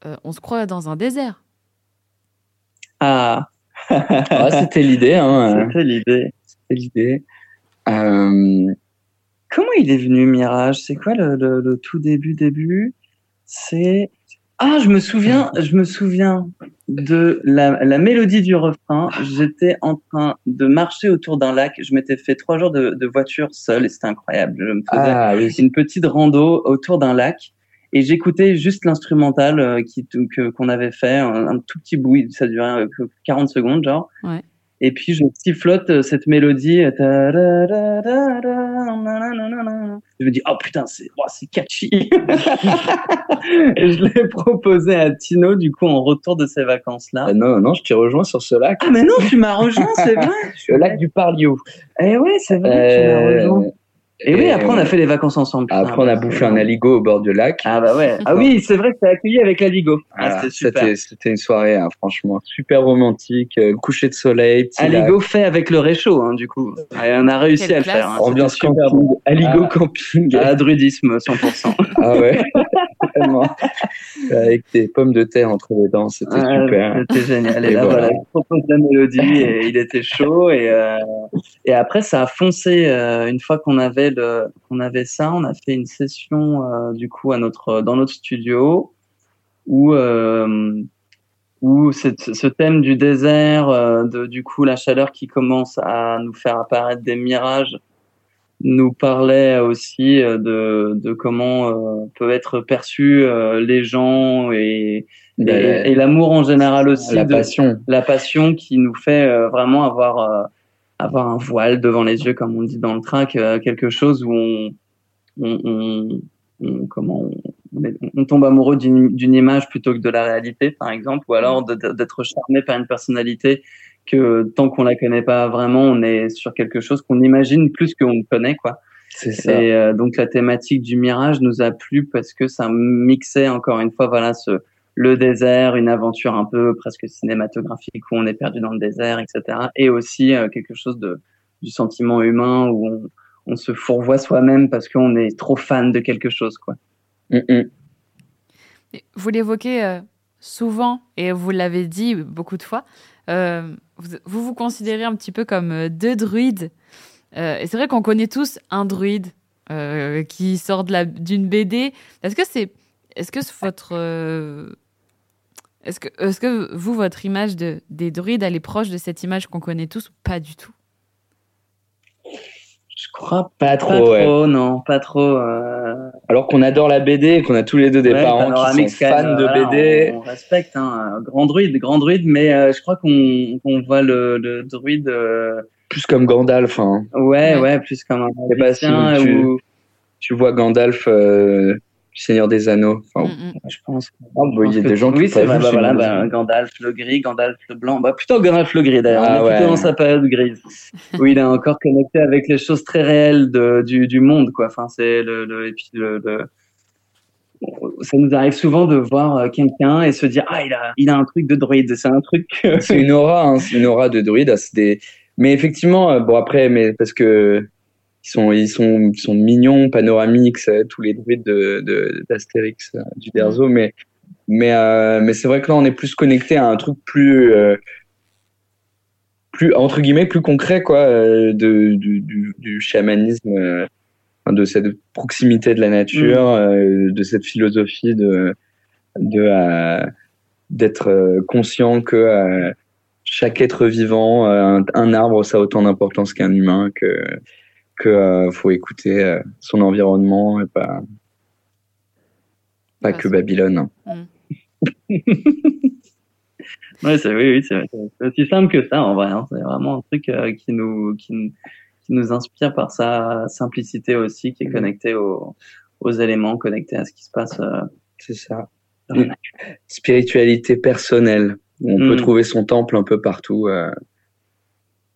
euh, on se croit dans un désert. Ah, Ah, c'était l'idée, hein. c'était l'idée. C'était l'idée. Euh, comment il est venu Mirage? C'est quoi le, le, le tout début début? C'est ah, je me souviens, je me souviens de la, la mélodie du refrain. J'étais en train de marcher autour d'un lac. Je m'étais fait trois jours de, de voiture seule et c'était incroyable. Je me faisais Ah oui. une petite rando autour d'un lac et j'écoutais juste l'instrumental euh, qui que- qu'on avait fait, un, un tout petit bout, ça durait euh, que 40 secondes genre. Ouais. Et puis je sifflote euh, cette mélodie. euh. Je me dis oh putain c'est oh, catchy. et je l'ai proposé à Tino du coup en retour de ses vacances là. Ah non, non, je t'ai rejoint sur ce lac. Ah mais non tu m'as rejoint c'est vrai. Le lac du Parliou. Eh ouais c'est vrai tu m'as Euh, rejoint. Et oui après on a fait les vacances ensemble. putain, Après, on a bah, bouffé un aligot au bord du lac. Ah bah ouais. Ah oui, c'est vrai que t'as accueilli avec la Ligo. Ah, Voilà, c'était super. C'était c'était une soirée, hein, franchement, super romantique, euh, coucher de soleil, petit lac, Aligo fait avec le réchaud, hein, du coup. Et on a réussi Quelle à le faire. hein. ambiance camping, bon. Aligo Ah. camping. Ah, druidisme, 100%. Ah ouais, vraiment. Avec des pommes de terre entre les dents, c'était Ah, super. C'était génial. Et, Et là, voilà. voilà, je propose la mélodie et il était chaud. Et, euh, et après, ça a foncé. euh, une fois qu'on avait le, qu'on avait ça, on a fait une session euh, du coup à notre, dans notre studio où euh, où ce thème du désert, de, du coup la chaleur qui commence à nous faire apparaître des mirages, nous parlait aussi euh, de, de comment euh, peuvent être perçus euh, les gens et, et, et l'amour en général aussi, la de- passion. la passion qui nous fait euh, vraiment avoir euh, avoir un voile devant les yeux, comme on dit dans le track, euh, quelque chose où on, on, on- on- comment on, on est- on tombe amoureux d'une d'une image plutôt que de la réalité, par exemple, ou alors d'être charmé par une personnalité que tant qu'on la connaît pas vraiment, on est sur quelque chose qu'on imagine plus qu'on ne connaît, quoi. C'est ça. Et euh, donc la thématique du mirage nous a plu parce que ça mixait encore une fois voilà ce le désert, une aventure un peu presque cinématographique où on est perdu dans le désert, etc. Et aussi euh, quelque chose de du sentiment humain où on, on se fourvoie soi-même parce qu'on est trop fan de quelque chose quoi. Mm, mm. Vous l'évoquez euh, souvent et vous l'avez dit beaucoup de fois. Euh, vous, vous vous considérez un petit peu comme euh, deux druides. Euh, et c'est vrai qu'on connaît tous un druide qui sort d'une BD. Est-ce que c'est, est-ce que votre, est-ce que, est-ce que vous votre image de des druides elle est proche de cette image qu'on connaît tous ou pas du tout? Crois Pas pas trop, ouais. trop, non, pas trop. euh, Alors qu'on adore la BD et qu'on a tous les deux des ouais, parents qui sont même, fans de voilà, BD. On, on respecte, hein, grand druide, grand druide, mais euh, je crois qu'on qu'on voit le, le druide. euh, Plus comme Gandalf. Hein. Ouais, Ouais. ouais, plus comme un sais pas si magicien tu- ou Tu vois Gandalf, euh, Seigneur des Anneaux. Enfin, Mm, mm. je pense. ah, bah, il y a des gens qui Oui, vrai. vu Bah, voilà, bah. Gandalf le gris, Gandalf le blanc. Bah plutôt Gandalf le gris d'ailleurs. Ah, est plutôt ouais. dans sa période grise où il est encore connecté avec les choses très réelles de, du, du monde, quoi. Enfin, c'est le, le et puis le, le- ça nous arrive souvent de voir euh, quelqu'un et se dire ah il a il a un truc de druide. C'est un truc. c'est une aura, hein, c'est une aura de druide. ah, c'est des... Mais effectivement, euh, bon après, mais parce que ils sont, ils sont, ils sont mignons, panoramix, euh, tous les druides de, d'Astérix, euh, du Derzo, mais, mais, euh, mais c'est vrai que là, on est plus connecté à un truc plus, euh, plus entre guillemets, plus concret, quoi, de, du, du, du chamanisme, euh, de cette proximité de la nature, euh, de cette philosophie de, de d'être conscient que chaque être vivant, un, un arbre, ça a autant d'importance qu'un humain, que que euh, faut écouter euh, son environnement et pas pas que Babylone. Ouais, c'est oui, oui, c'est aussi simple que ça en vrai. hein. C'est vraiment un truc euh, qui nous qui, nous- qui nous inspire par sa simplicité aussi, qui est connecté aux, aux éléments, connecté à ce qui se passe. euh, C'est ça. Mm. Spiritualité personnelle. où On peut Mm. trouver son temple un peu partout euh,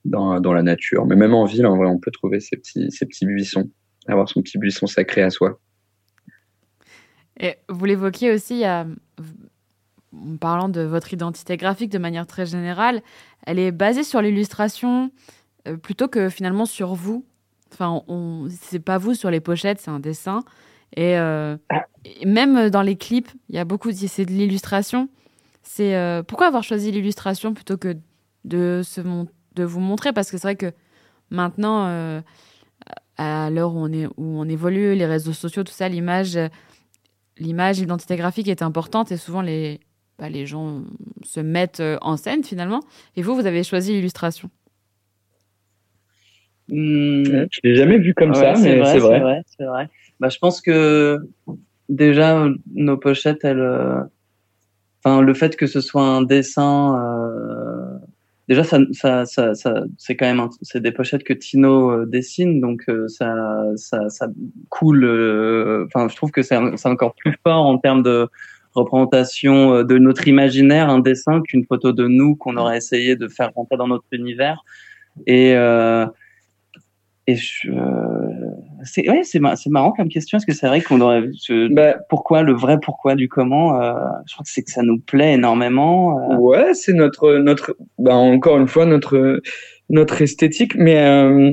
dans dans la nature, mais même en ville, on peut trouver ces petits ces petits buissons, avoir son petit buisson sacré à soi. Et vous l'évoquiez aussi, en parlant de votre identité graphique de manière très générale, elle est basée sur l'illustration euh, plutôt que finalement sur vous. Enfin, on, c'est pas vous sur les pochettes, c'est un dessin. Et, euh, même dans les clips, il y a beaucoup, c'est de l'illustration. C'est euh, pourquoi avoir choisi l'illustration plutôt que de se mon- de vous montrer parce que c'est vrai que maintenant, euh, à l'heure où on est où on évolue, les réseaux sociaux, tout ça, l'image, l'image, l'identité graphique est importante et souvent les bah, les gens se mettent euh, en scène finalement. Et vous, vous avez choisi l'illustration. Hmm. Je l'ai jamais vu comme Ouais, ça, mais c'est vrai. C'est vrai, c'est vrai. Bah, je pense que déjà nos pochettes, elles, euh, enfin le fait que ce soit un dessin, euh, déjà ça, ça, ça, ça c'est quand même, c'est des pochettes que Tino euh, dessine, donc euh, ça, ça, ça coule. euh, Enfin, je trouve que c'est encore plus fort en termes de représentation euh, de notre imaginaire, un dessin qu'une photo de nous qu'on aurait essayé de faire rentrer dans notre univers. Et et je, c'est ouais, c'est mar- c'est marrant comme question. Est-ce que c'est vrai qu'on aurait je- Bah, pourquoi le vrai pourquoi du comment euh, Je crois que c'est que ça nous plaît énormément. euh. Ouais, c'est notre notre bah encore une fois notre notre esthétique, mais euh,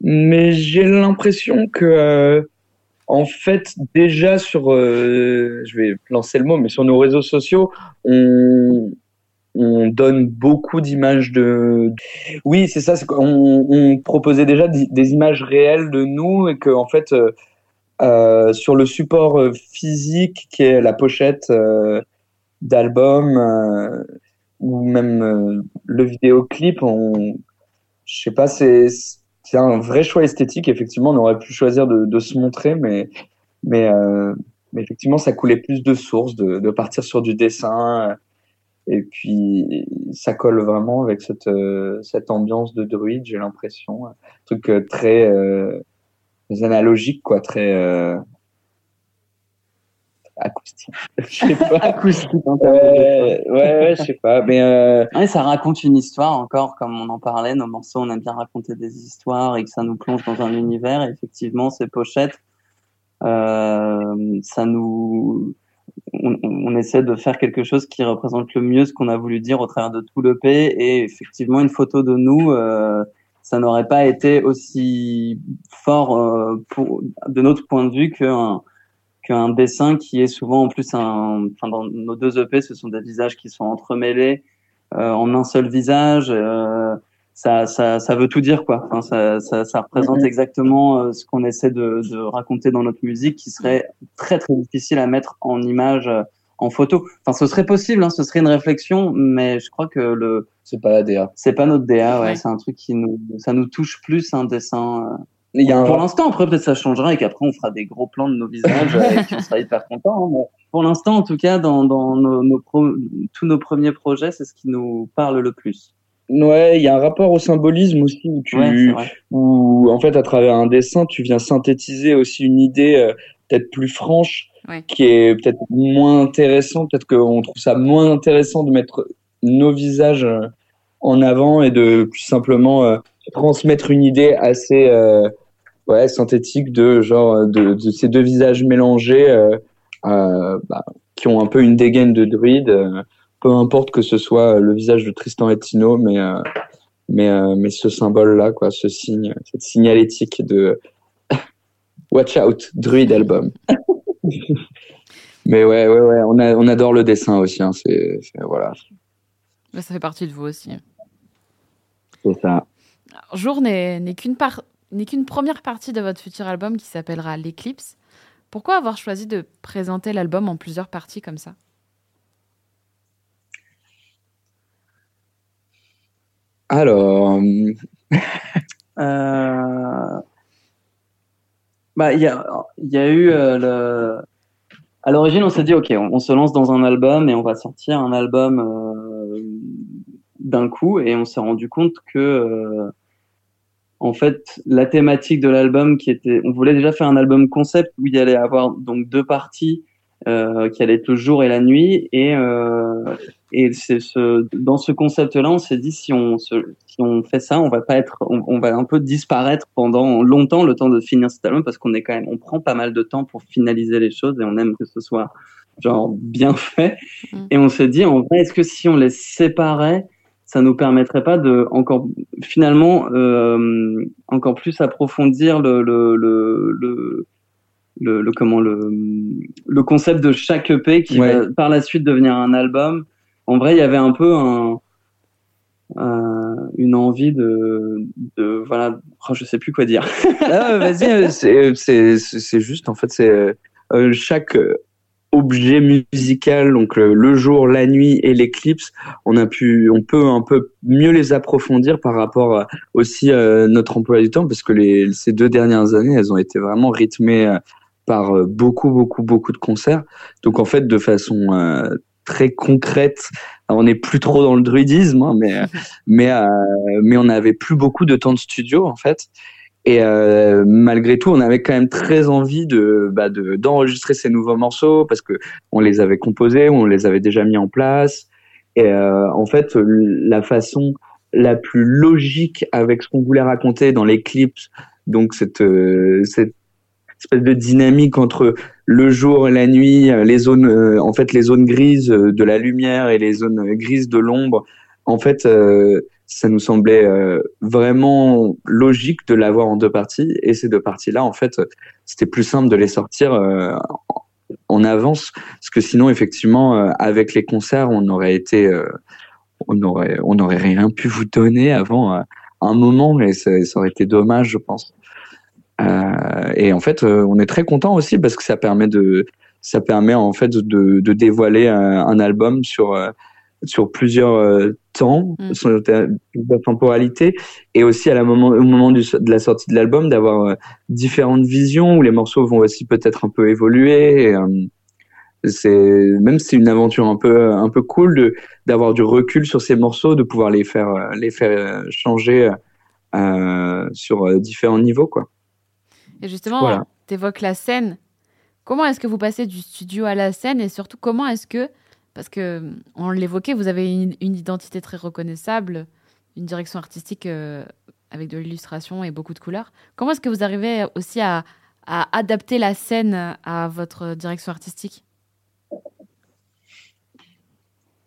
mais j'ai l'impression que euh, en fait déjà sur je vais lancer le mot, mais sur nos réseaux sociaux, on on donne beaucoup d'images de oui c'est ça on proposait déjà des images réelles de nous et que en fait euh, euh, sur le support euh, physique qui est la pochette d'album ou même le vidéoclip, on, je sais pas, c'est c'est un vrai choix esthétique. Effectivement, on aurait pu choisir de, se montrer, mais mais effectivement, ça coulait plus de sources, de, partir sur du dessin, et puis ça colle vraiment avec cette euh, cette ambiance de druide, j'ai l'impression, un truc euh, très euh, analogique, quoi, très euh, acoustique. Je sais pas. Acoustique. Ouais, ouais, je sais pas, mais Ouais, ça raconte une histoire encore, comme on en parlait. Nos morceaux, on aime bien raconter des histoires et que ça nous plonge dans un univers. Et effectivement, ces pochettes, ça nous, on, on essaie de faire quelque chose qui représente le mieux ce qu'on a voulu dire au travers de tout le P. Et effectivement, une photo de nous, euh, ça n'aurait pas été aussi fort euh, pour, de notre point de vue qu'un qu'un dessin qui est souvent en plus un, enfin dans nos deux EP, ce sont des visages qui sont entremêlés euh, en un seul visage. euh, ça, ça, ça veut tout dire quoi. Enfin, ça, ça, ça représente Mhm. exactement euh, ce qu'on essaie de, de raconter dans notre musique, qui serait très très difficile à mettre en image, euh, en photo. Enfin, ce serait possible, hein, ce serait une réflexion, mais je crois que le c'est pas la DA. c'est pas notre DA. Ouais, Ouais. c'est un truc qui nous, ça nous touche plus un dessin. euh, Il y a un pour l'instant, après peut-être ça changera et qu'après on fera des gros plans de nos visages et qu'on sera hyper content. hein, mais pour l'instant, en tout cas, dans, dans nos, nos pro- tous nos premiers projets, c'est ce qui nous parle le plus. Ouais, il y a un rapport au symbolisme aussi où tu, Ouais, où en fait à travers un dessin, tu viens synthétiser aussi une idée euh, peut-être plus franche, Ouais. qui est peut-être moins intéressant. Peut-être qu'on trouve ça moins intéressant de mettre nos visages euh, en avant et de plus simplement euh, transmettre une idée assez euh, ouais synthétique de genre de, de ces deux visages mélangés bah, qui ont un peu une dégaine de druide. Euh, peu importe que ce soit le visage de Tristan et Tino, mais euh, mais euh, mais ce symbole là quoi, ce signe, cette signalétique de Watch out, Druid album. mais ouais ouais ouais, on a on adore le dessin aussi, hein, c'est c'est- voilà, Mais ça fait partie de vous aussi. c'est ça. Alors, Jour n'est n'est qu'une par- n'est qu'une première partie de votre futur album qui s'appellera L'Eclipse. Pourquoi avoir choisi de présenter l'album en plusieurs parties comme ça? Alors, hum, Euh... Bah, il y a, y a eu euh, le. À l'origine, on s'est dit, ok, on, se lance dans un album et on va sortir un album euh, d'un coup, et on s'est rendu compte que, euh, en fait, la thématique de l'album, qui était, on voulait déjà faire un album concept où il y allait avoir donc deux parties, euh, qui allaient être le jour et la nuit, et euh, et c'est ce, dans ce concept-là, on s'est dit si on se, si on fait ça, on va pas être, on, on va un peu disparaître pendant longtemps, le temps de finir cet album, parce qu'on est quand même, on prend pas mal de temps pour finaliser les choses et on aime que ce soit genre bien fait. Mm. Et on s'est dit en vrai, est-ce que si on les séparait, ça nous permettrait pas de encore finalement euh, encore plus approfondir le le le, le le, le- comment le le concept de chaque EP qui Ouais. va par la suite devenir un album. En vrai, il y avait un peu un, un- une envie de, de voilà oh, je sais plus quoi dire. ah, Vas-y, c'est juste en fait c'est chaque objet musical, donc le, jour, la nuit et l'éclipse, on a pu, on peut un peu mieux les approfondir par rapport aussi à notre emploi du temps, parce que les, ces deux dernières années, elles ont été vraiment rythmées par beaucoup, beaucoup, beaucoup de concerts. Donc en fait, de façon euh, très concrète, on n'est plus trop dans le druidisme, hein, mais mais euh, mais on n'avait plus beaucoup de temps de studio en fait. Et euh, malgré tout, on avait quand même très envie de bah, d'enregistrer ces nouveaux morceaux parce que on les avait composés, on les avait déjà mis en place. Et euh, en fait, la façon la plus logique avec ce qu'on voulait raconter dans les clips, donc cette euh, cette espèce de dynamique entre le jour et la nuit, les zones, euh, en fait, les zones grises de la lumière et les zones grises de l'ombre. En fait, ça nous semblait euh, vraiment logique de l'avoir en deux parties. Et ces deux parties-là, en fait, c'était plus simple de les sortir euh, en avance, parce que sinon, effectivement, euh, avec les concerts, on aurait été, on aurait, on n'aurait rien pu vous donner avant un moment, mais ça, ça, aurait été dommage, je pense. Et en fait, on est très content aussi parce que ça permet de, ça permet en fait de, de dévoiler un, un album sur sur plusieurs euh, temps, mm. sur plusieurs temporalités, et aussi à la moment, au moment du, de la sortie de l'album, d'avoir euh, différentes visions où les morceaux vont aussi peut-être un peu évoluer. Euh, c'est même c'est une aventure un peu un peu cool de d'avoir du recul sur ces morceaux, de pouvoir les faire les faire changer sur différents niveaux, quoi. Et justement, tu évoques la scène. Comment est-ce que vous passez du studio à la scène et surtout comment est-ce que parce que, on l'évoquait, vous avez une, identité très reconnaissable, une direction artistique euh, avec de l'illustration et beaucoup de couleurs. Comment est-ce que vous arrivez aussi à, adapter la scène à votre direction artistique?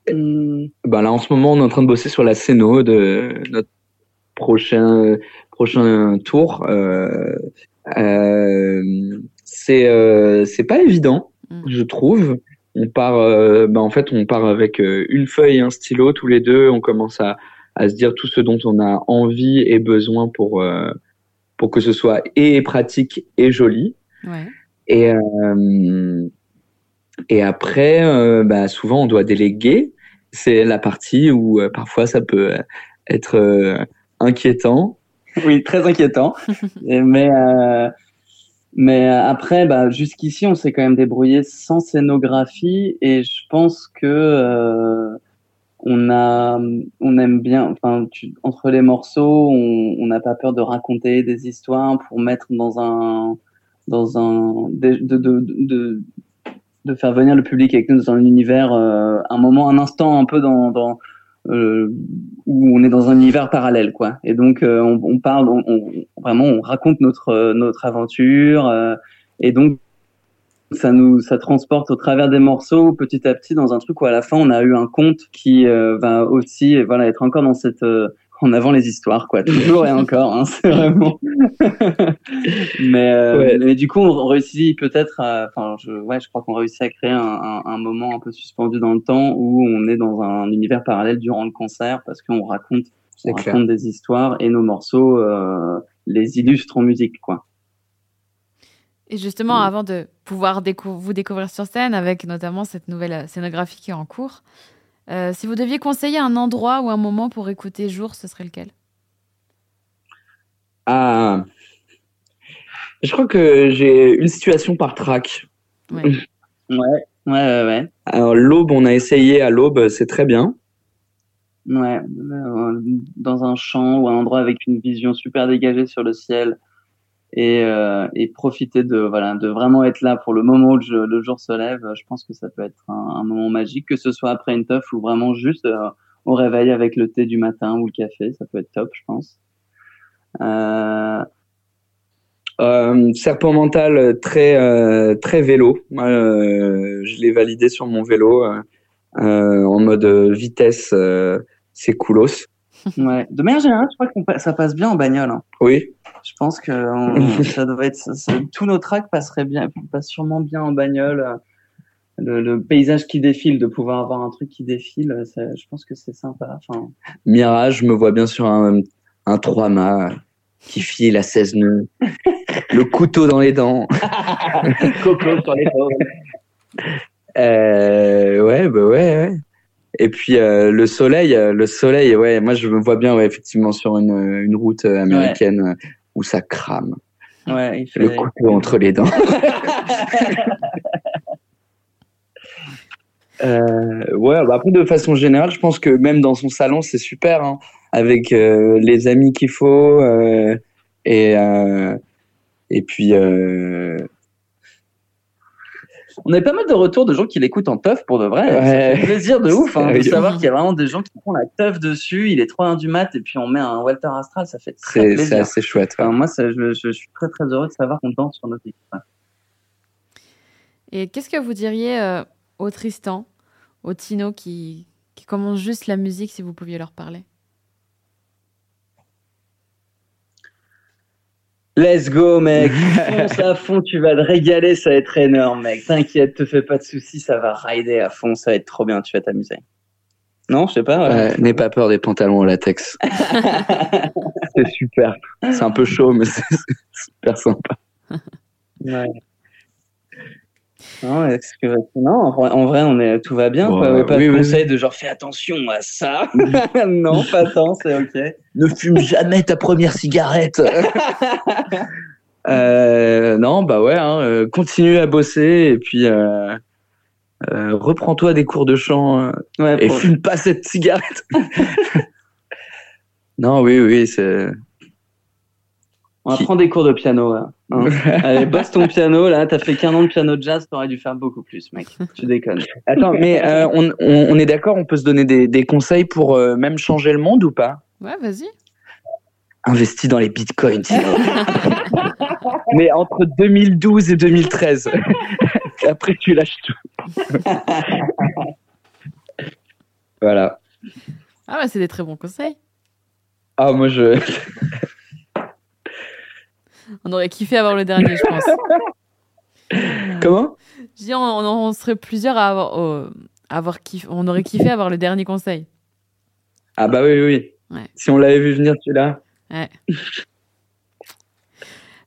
Ben là, en ce moment, on est en train de bosser sur la scéno de notre prochain, prochain tour. Euh, euh, c'est c'est pas évident, mm. je trouve on part, euh, bah, en fait, on part avec euh, une feuille et un stylo tous les deux. On commence à, à se dire tout ce dont on a envie et besoin pour euh, pour que ce soit et pratique et joli. Ouais. Et et après, bah, souvent, on doit déléguer. C'est la partie où parfois ça peut être inquiétant. Oui, très inquiétant. mais mais euh, après, bah, jusqu'ici, on s'est quand même débrouillé sans scénographie et je pense que euh, on a, on aime bien, enfin, entre les morceaux, on n'a pas peur de raconter des histoires pour mettre dans un, dans un, de, de, de, de, faire venir le public avec nous dans un univers, euh, un moment, un instant un peu dans, dans euh, où on est dans un univers parallèle, quoi. Et donc euh, on, on, parle, on, on, vraiment, on raconte notre euh, notre aventure, et donc ça nous ça transporte au travers des morceaux petit à petit dans un truc où à la fin on a eu un conte qui va aussi voilà être encore dans cette en avant les histoires, quoi, toujours et encore. Hein, c'est vraiment. mais, euh, mais du coup, on réussit peut-être, enfin, je, ouais, je crois qu'on réussit à créer un, un, un, moment un peu suspendu dans le temps où on est dans un univers parallèle durant le concert parce qu'on raconte, on raconte des histoires et nos morceaux euh, les illustrent en musique, quoi. Et justement, avant de pouvoir vous découvrir sur scène avec notamment cette nouvelle scénographie qui est en cours, euh, si vous deviez conseiller un endroit ou un moment pour écouter Jour, ce serait lequel? Ah, je crois que j'ai une situation par track. Ouais. ouais, ouais, ouais. Alors l'aube, on a essayé à l'aube, c'est très bien. Ouais, euh, dans un champ ou un endroit avec une vision super dégagée sur le ciel et, euh, et profiter de voilà de vraiment être là pour le moment où le, jour se lève. Je pense que ça peut être un, un, moment magique, que ce soit après une teuf ou vraiment juste euh, au réveil avec le thé du matin ou le café, ça peut être top, je pense. Euh... Serpent mental très très vélo. je l'ai validé sur mon vélo en mode vitesse. c'est coolos. Ouais. De manière générale, je crois que ça passe bien en bagnole. Hein. Oui. Je pense que ça doit être tous nos tracks passeraient bien, passent sûrement bien en bagnole. Le, le, paysage qui défile, de pouvoir avoir un truc qui défile, je pense que c'est sympa. Enfin... Mirage, je me vois bien sur un, un 3 mâts qui file à 16 nœuds, le couteau dans les dents. Coco sur les dos. Euh, ouais, bah ouais, ouais. Et puis euh, le soleil, euh, le soleil, ouais, moi je me vois bien, ouais, effectivement, sur une, une route américaine où ça crame, Ouais, il fait. le couteau entre les dents. Euh, ouais, bah après de façon générale, je pense que même dans son salon, c'est super, hein, avec euh, les amis qu'il faut euh, et euh, et puis euh, On a eu pas mal de retours de gens qui l'écoutent en teuf pour de vrai. Ça Ouais. fait plaisir de ouf hein, de savoir qu'il y a vraiment des gens qui font la teuf dessus. Il est 3 1 du mat et puis on met un Walter Astral, ça fait très c'est c'est plaisir. assez chouette. ouais. Enfin, moi, ça, je, je suis très très heureux de savoir qu'on danse sur notre équipe. Et qu'est-ce que vous diriez euh, au Tristan, au Tino qui, qui commence juste la musique si vous pouviez leur parler? Let's go, mec. Fonce à fond, tu vas te régaler, ça va être énorme, mec. T'inquiète, te fais pas de soucis, ça va rider à fond, ça va être trop bien, tu vas t'amuser. Non, je sais pas. ouais. N'aie pas peur des pantalons au latex. c'est super. C'est un peu chaud, mais c'est c'est super sympa. Ouais. Non, est-ce que non, en vrai, on est tout va bien. Bon, quoi. Pas oui, de oui, conseil de genre fais attention à ça. non, pas tant, c'est ok. Ne fume jamais ta première cigarette. euh, non, bah ouais, hein, euh, continue à bosser et puis euh, euh, reprends-toi des cours de chant Ouais, et pour- fume pas cette cigarette. non, oui, oui, c'est. On va prendre des cours de piano. Là, hein. Allez, bosse ton piano. Là, t'as fait qu'un an de piano de jazz, t'aurais dû faire beaucoup plus, mec. Tu déconnes. Attends, mais euh, on, on, on est d'accord, on peut se donner des, des conseils pour euh, même changer le monde ou pas? Ouais, vas-y. Investis dans les bitcoins, sinon. mais entre 2012 et 2013. Et après, tu lâches tout. voilà. Ah ouais, c'est des très bons conseils. Ah, moi, je. On aurait kiffé avoir le dernier, je pense. Comment? Je dis, on, serait plusieurs à avoir, kiff- on aurait kiffé avoir le dernier conseil. Ah, bah oui, oui, oui. Ouais. Si on l'avait vu venir, celui-là.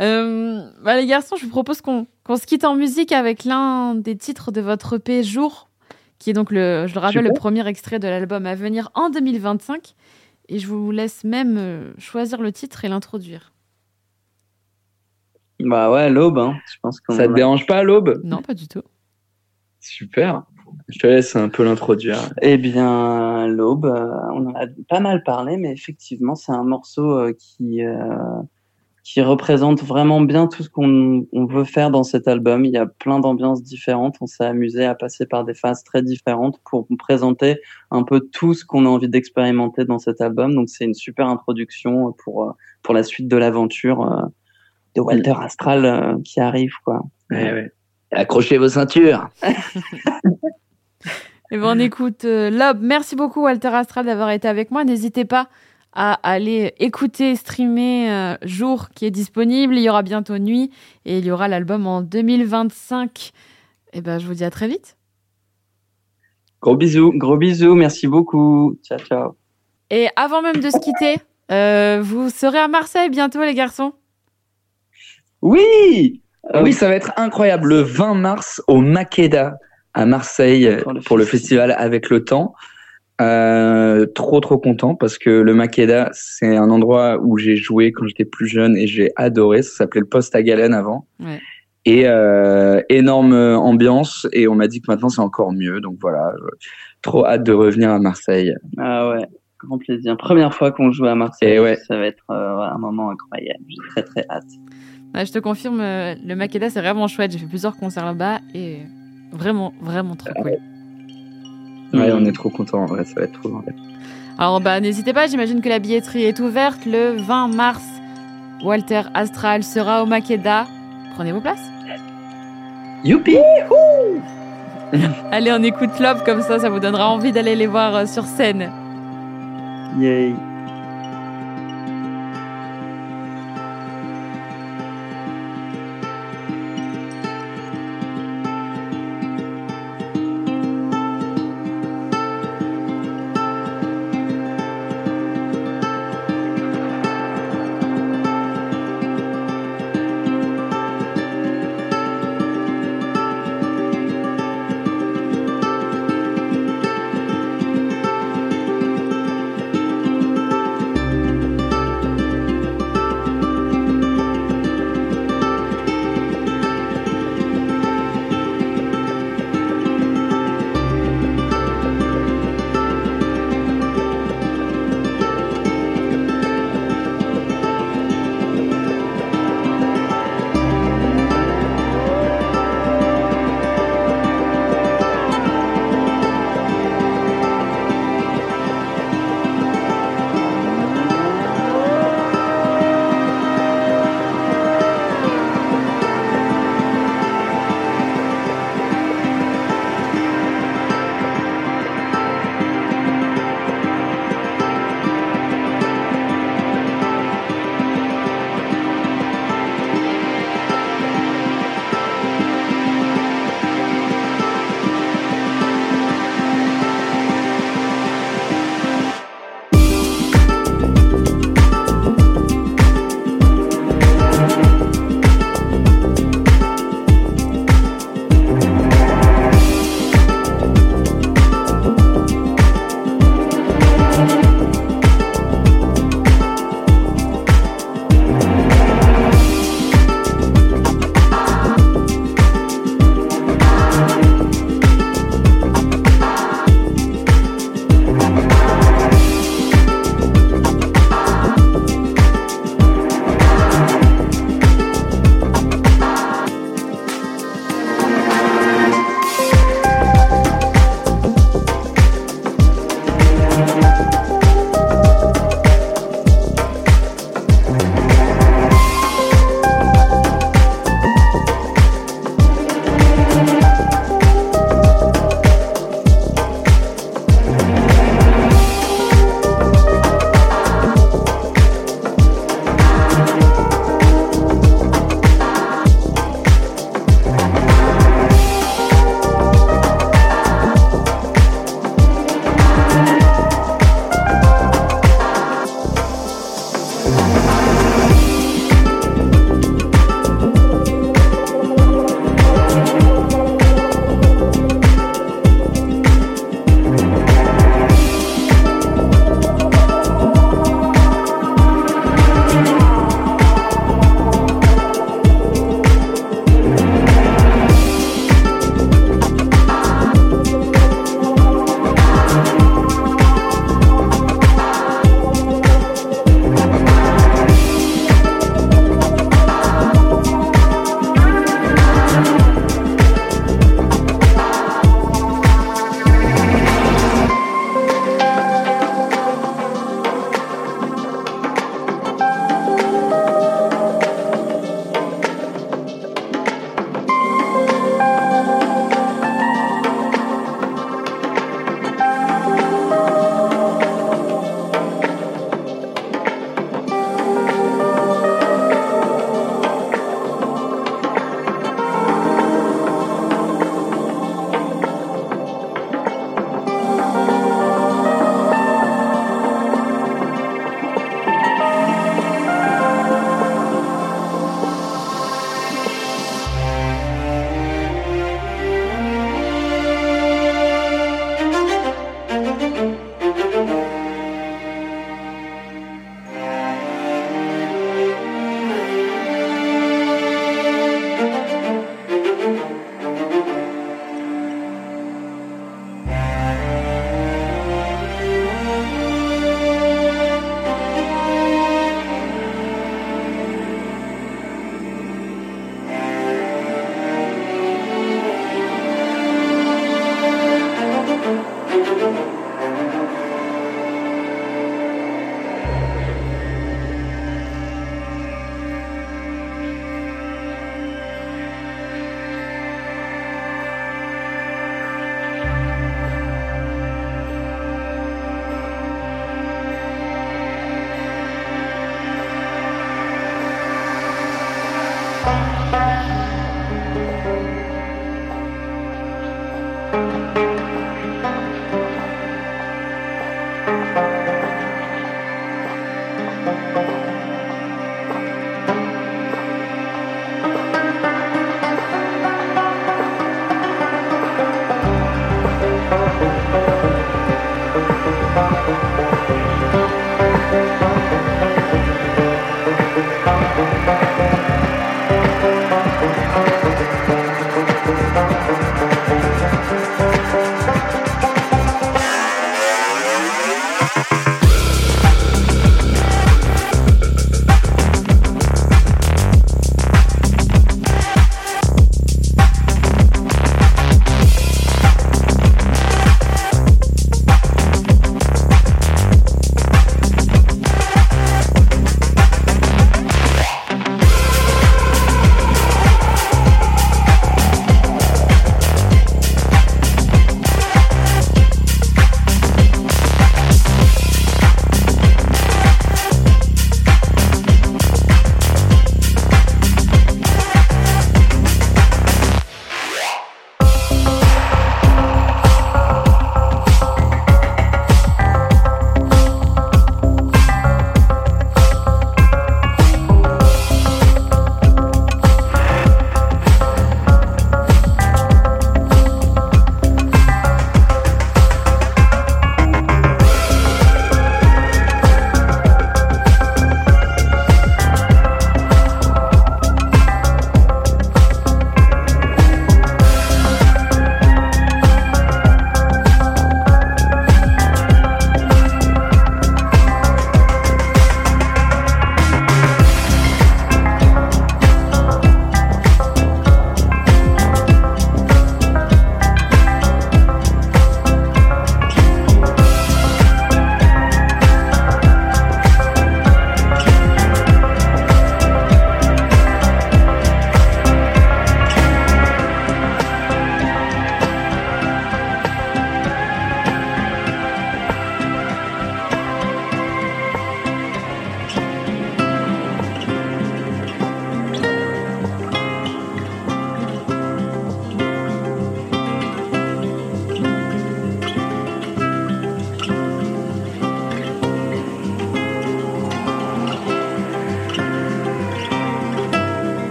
Euh, bah, les garçons, je vous propose qu'on se quitte en musique avec l'un des titres de votre EP Jour, qui est donc, le, je le rappelle, Super. le premier extrait de l'album à venir en 2025. Et je vous laisse même euh, choisir le titre et l'introduire. Bah ouais, l'aube. Hein. Je pense qu'on. Ça te dérange pas, l'aube? Non, pas du tout. Super. Je te laisse un peu l'introduire. Eh bien, l'aube, euh, on en a pas mal parlé, mais effectivement, c'est un morceau euh, qui euh, qui représente vraiment bien tout ce qu'on on veut faire dans cet album. Il y a plein d'ambiances différentes. On s'est amusé à passer par des phases très différentes pour présenter un peu tout ce qu'on a envie d'expérimenter dans cet album. Donc, c'est une super introduction pour pour la suite de l'aventure euh, de Walter Astral euh, qui arrive, quoi. Ouais, ouais. Accrochez vos ceintures. Et ben, on écoute euh, Lob. Merci beaucoup, Walter Astral, d'avoir été avec moi. N'hésitez pas à aller écouter, streamer euh, Jour qui est disponible. Il y aura bientôt Nuit et il y aura l'album en 2025. Et ben, je vous dis à très vite. Gros bisous, gros bisous, merci beaucoup. Ciao, ciao. Et avant même de se quitter, euh, vous serez à Marseille bientôt, les garçons. Oui. Ah oui, ça va être incroyable. Le 20 mars au Makeda à Marseille Pour le pour le festival. avec le temps. Euh, trop trop content parce que le Makeda c'est un endroit où j'ai joué quand j'étais plus jeune et j'ai adoré. Ça s'appelait le Poste à Galène avant. Ouais. Et euh, énorme ambiance et on m'a dit que maintenant c'est encore mieux. Donc voilà, trop hâte de revenir à Marseille. Ah ouais, grand plaisir. Première fois qu'on joue à Marseille. Et ouais. Ça va être euh, un moment incroyable. J'ai très très hâte. Ouais, je te confirme, euh, le Makeda, c'est vraiment chouette. J'ai fait plusieurs concerts là-bas et vraiment, vraiment trop cool. Ouais, on est trop content. Ouais, ça va être trop. Alors, bah, n'hésitez pas, j'imagine que la billetterie est ouverte le 20 mars. Walter Astral sera au Makeda. Prenez vos places. Youpi! Allez, on écoute Love comme ça, ça vous donnera envie d'aller les voir euh, sur scène. Yay.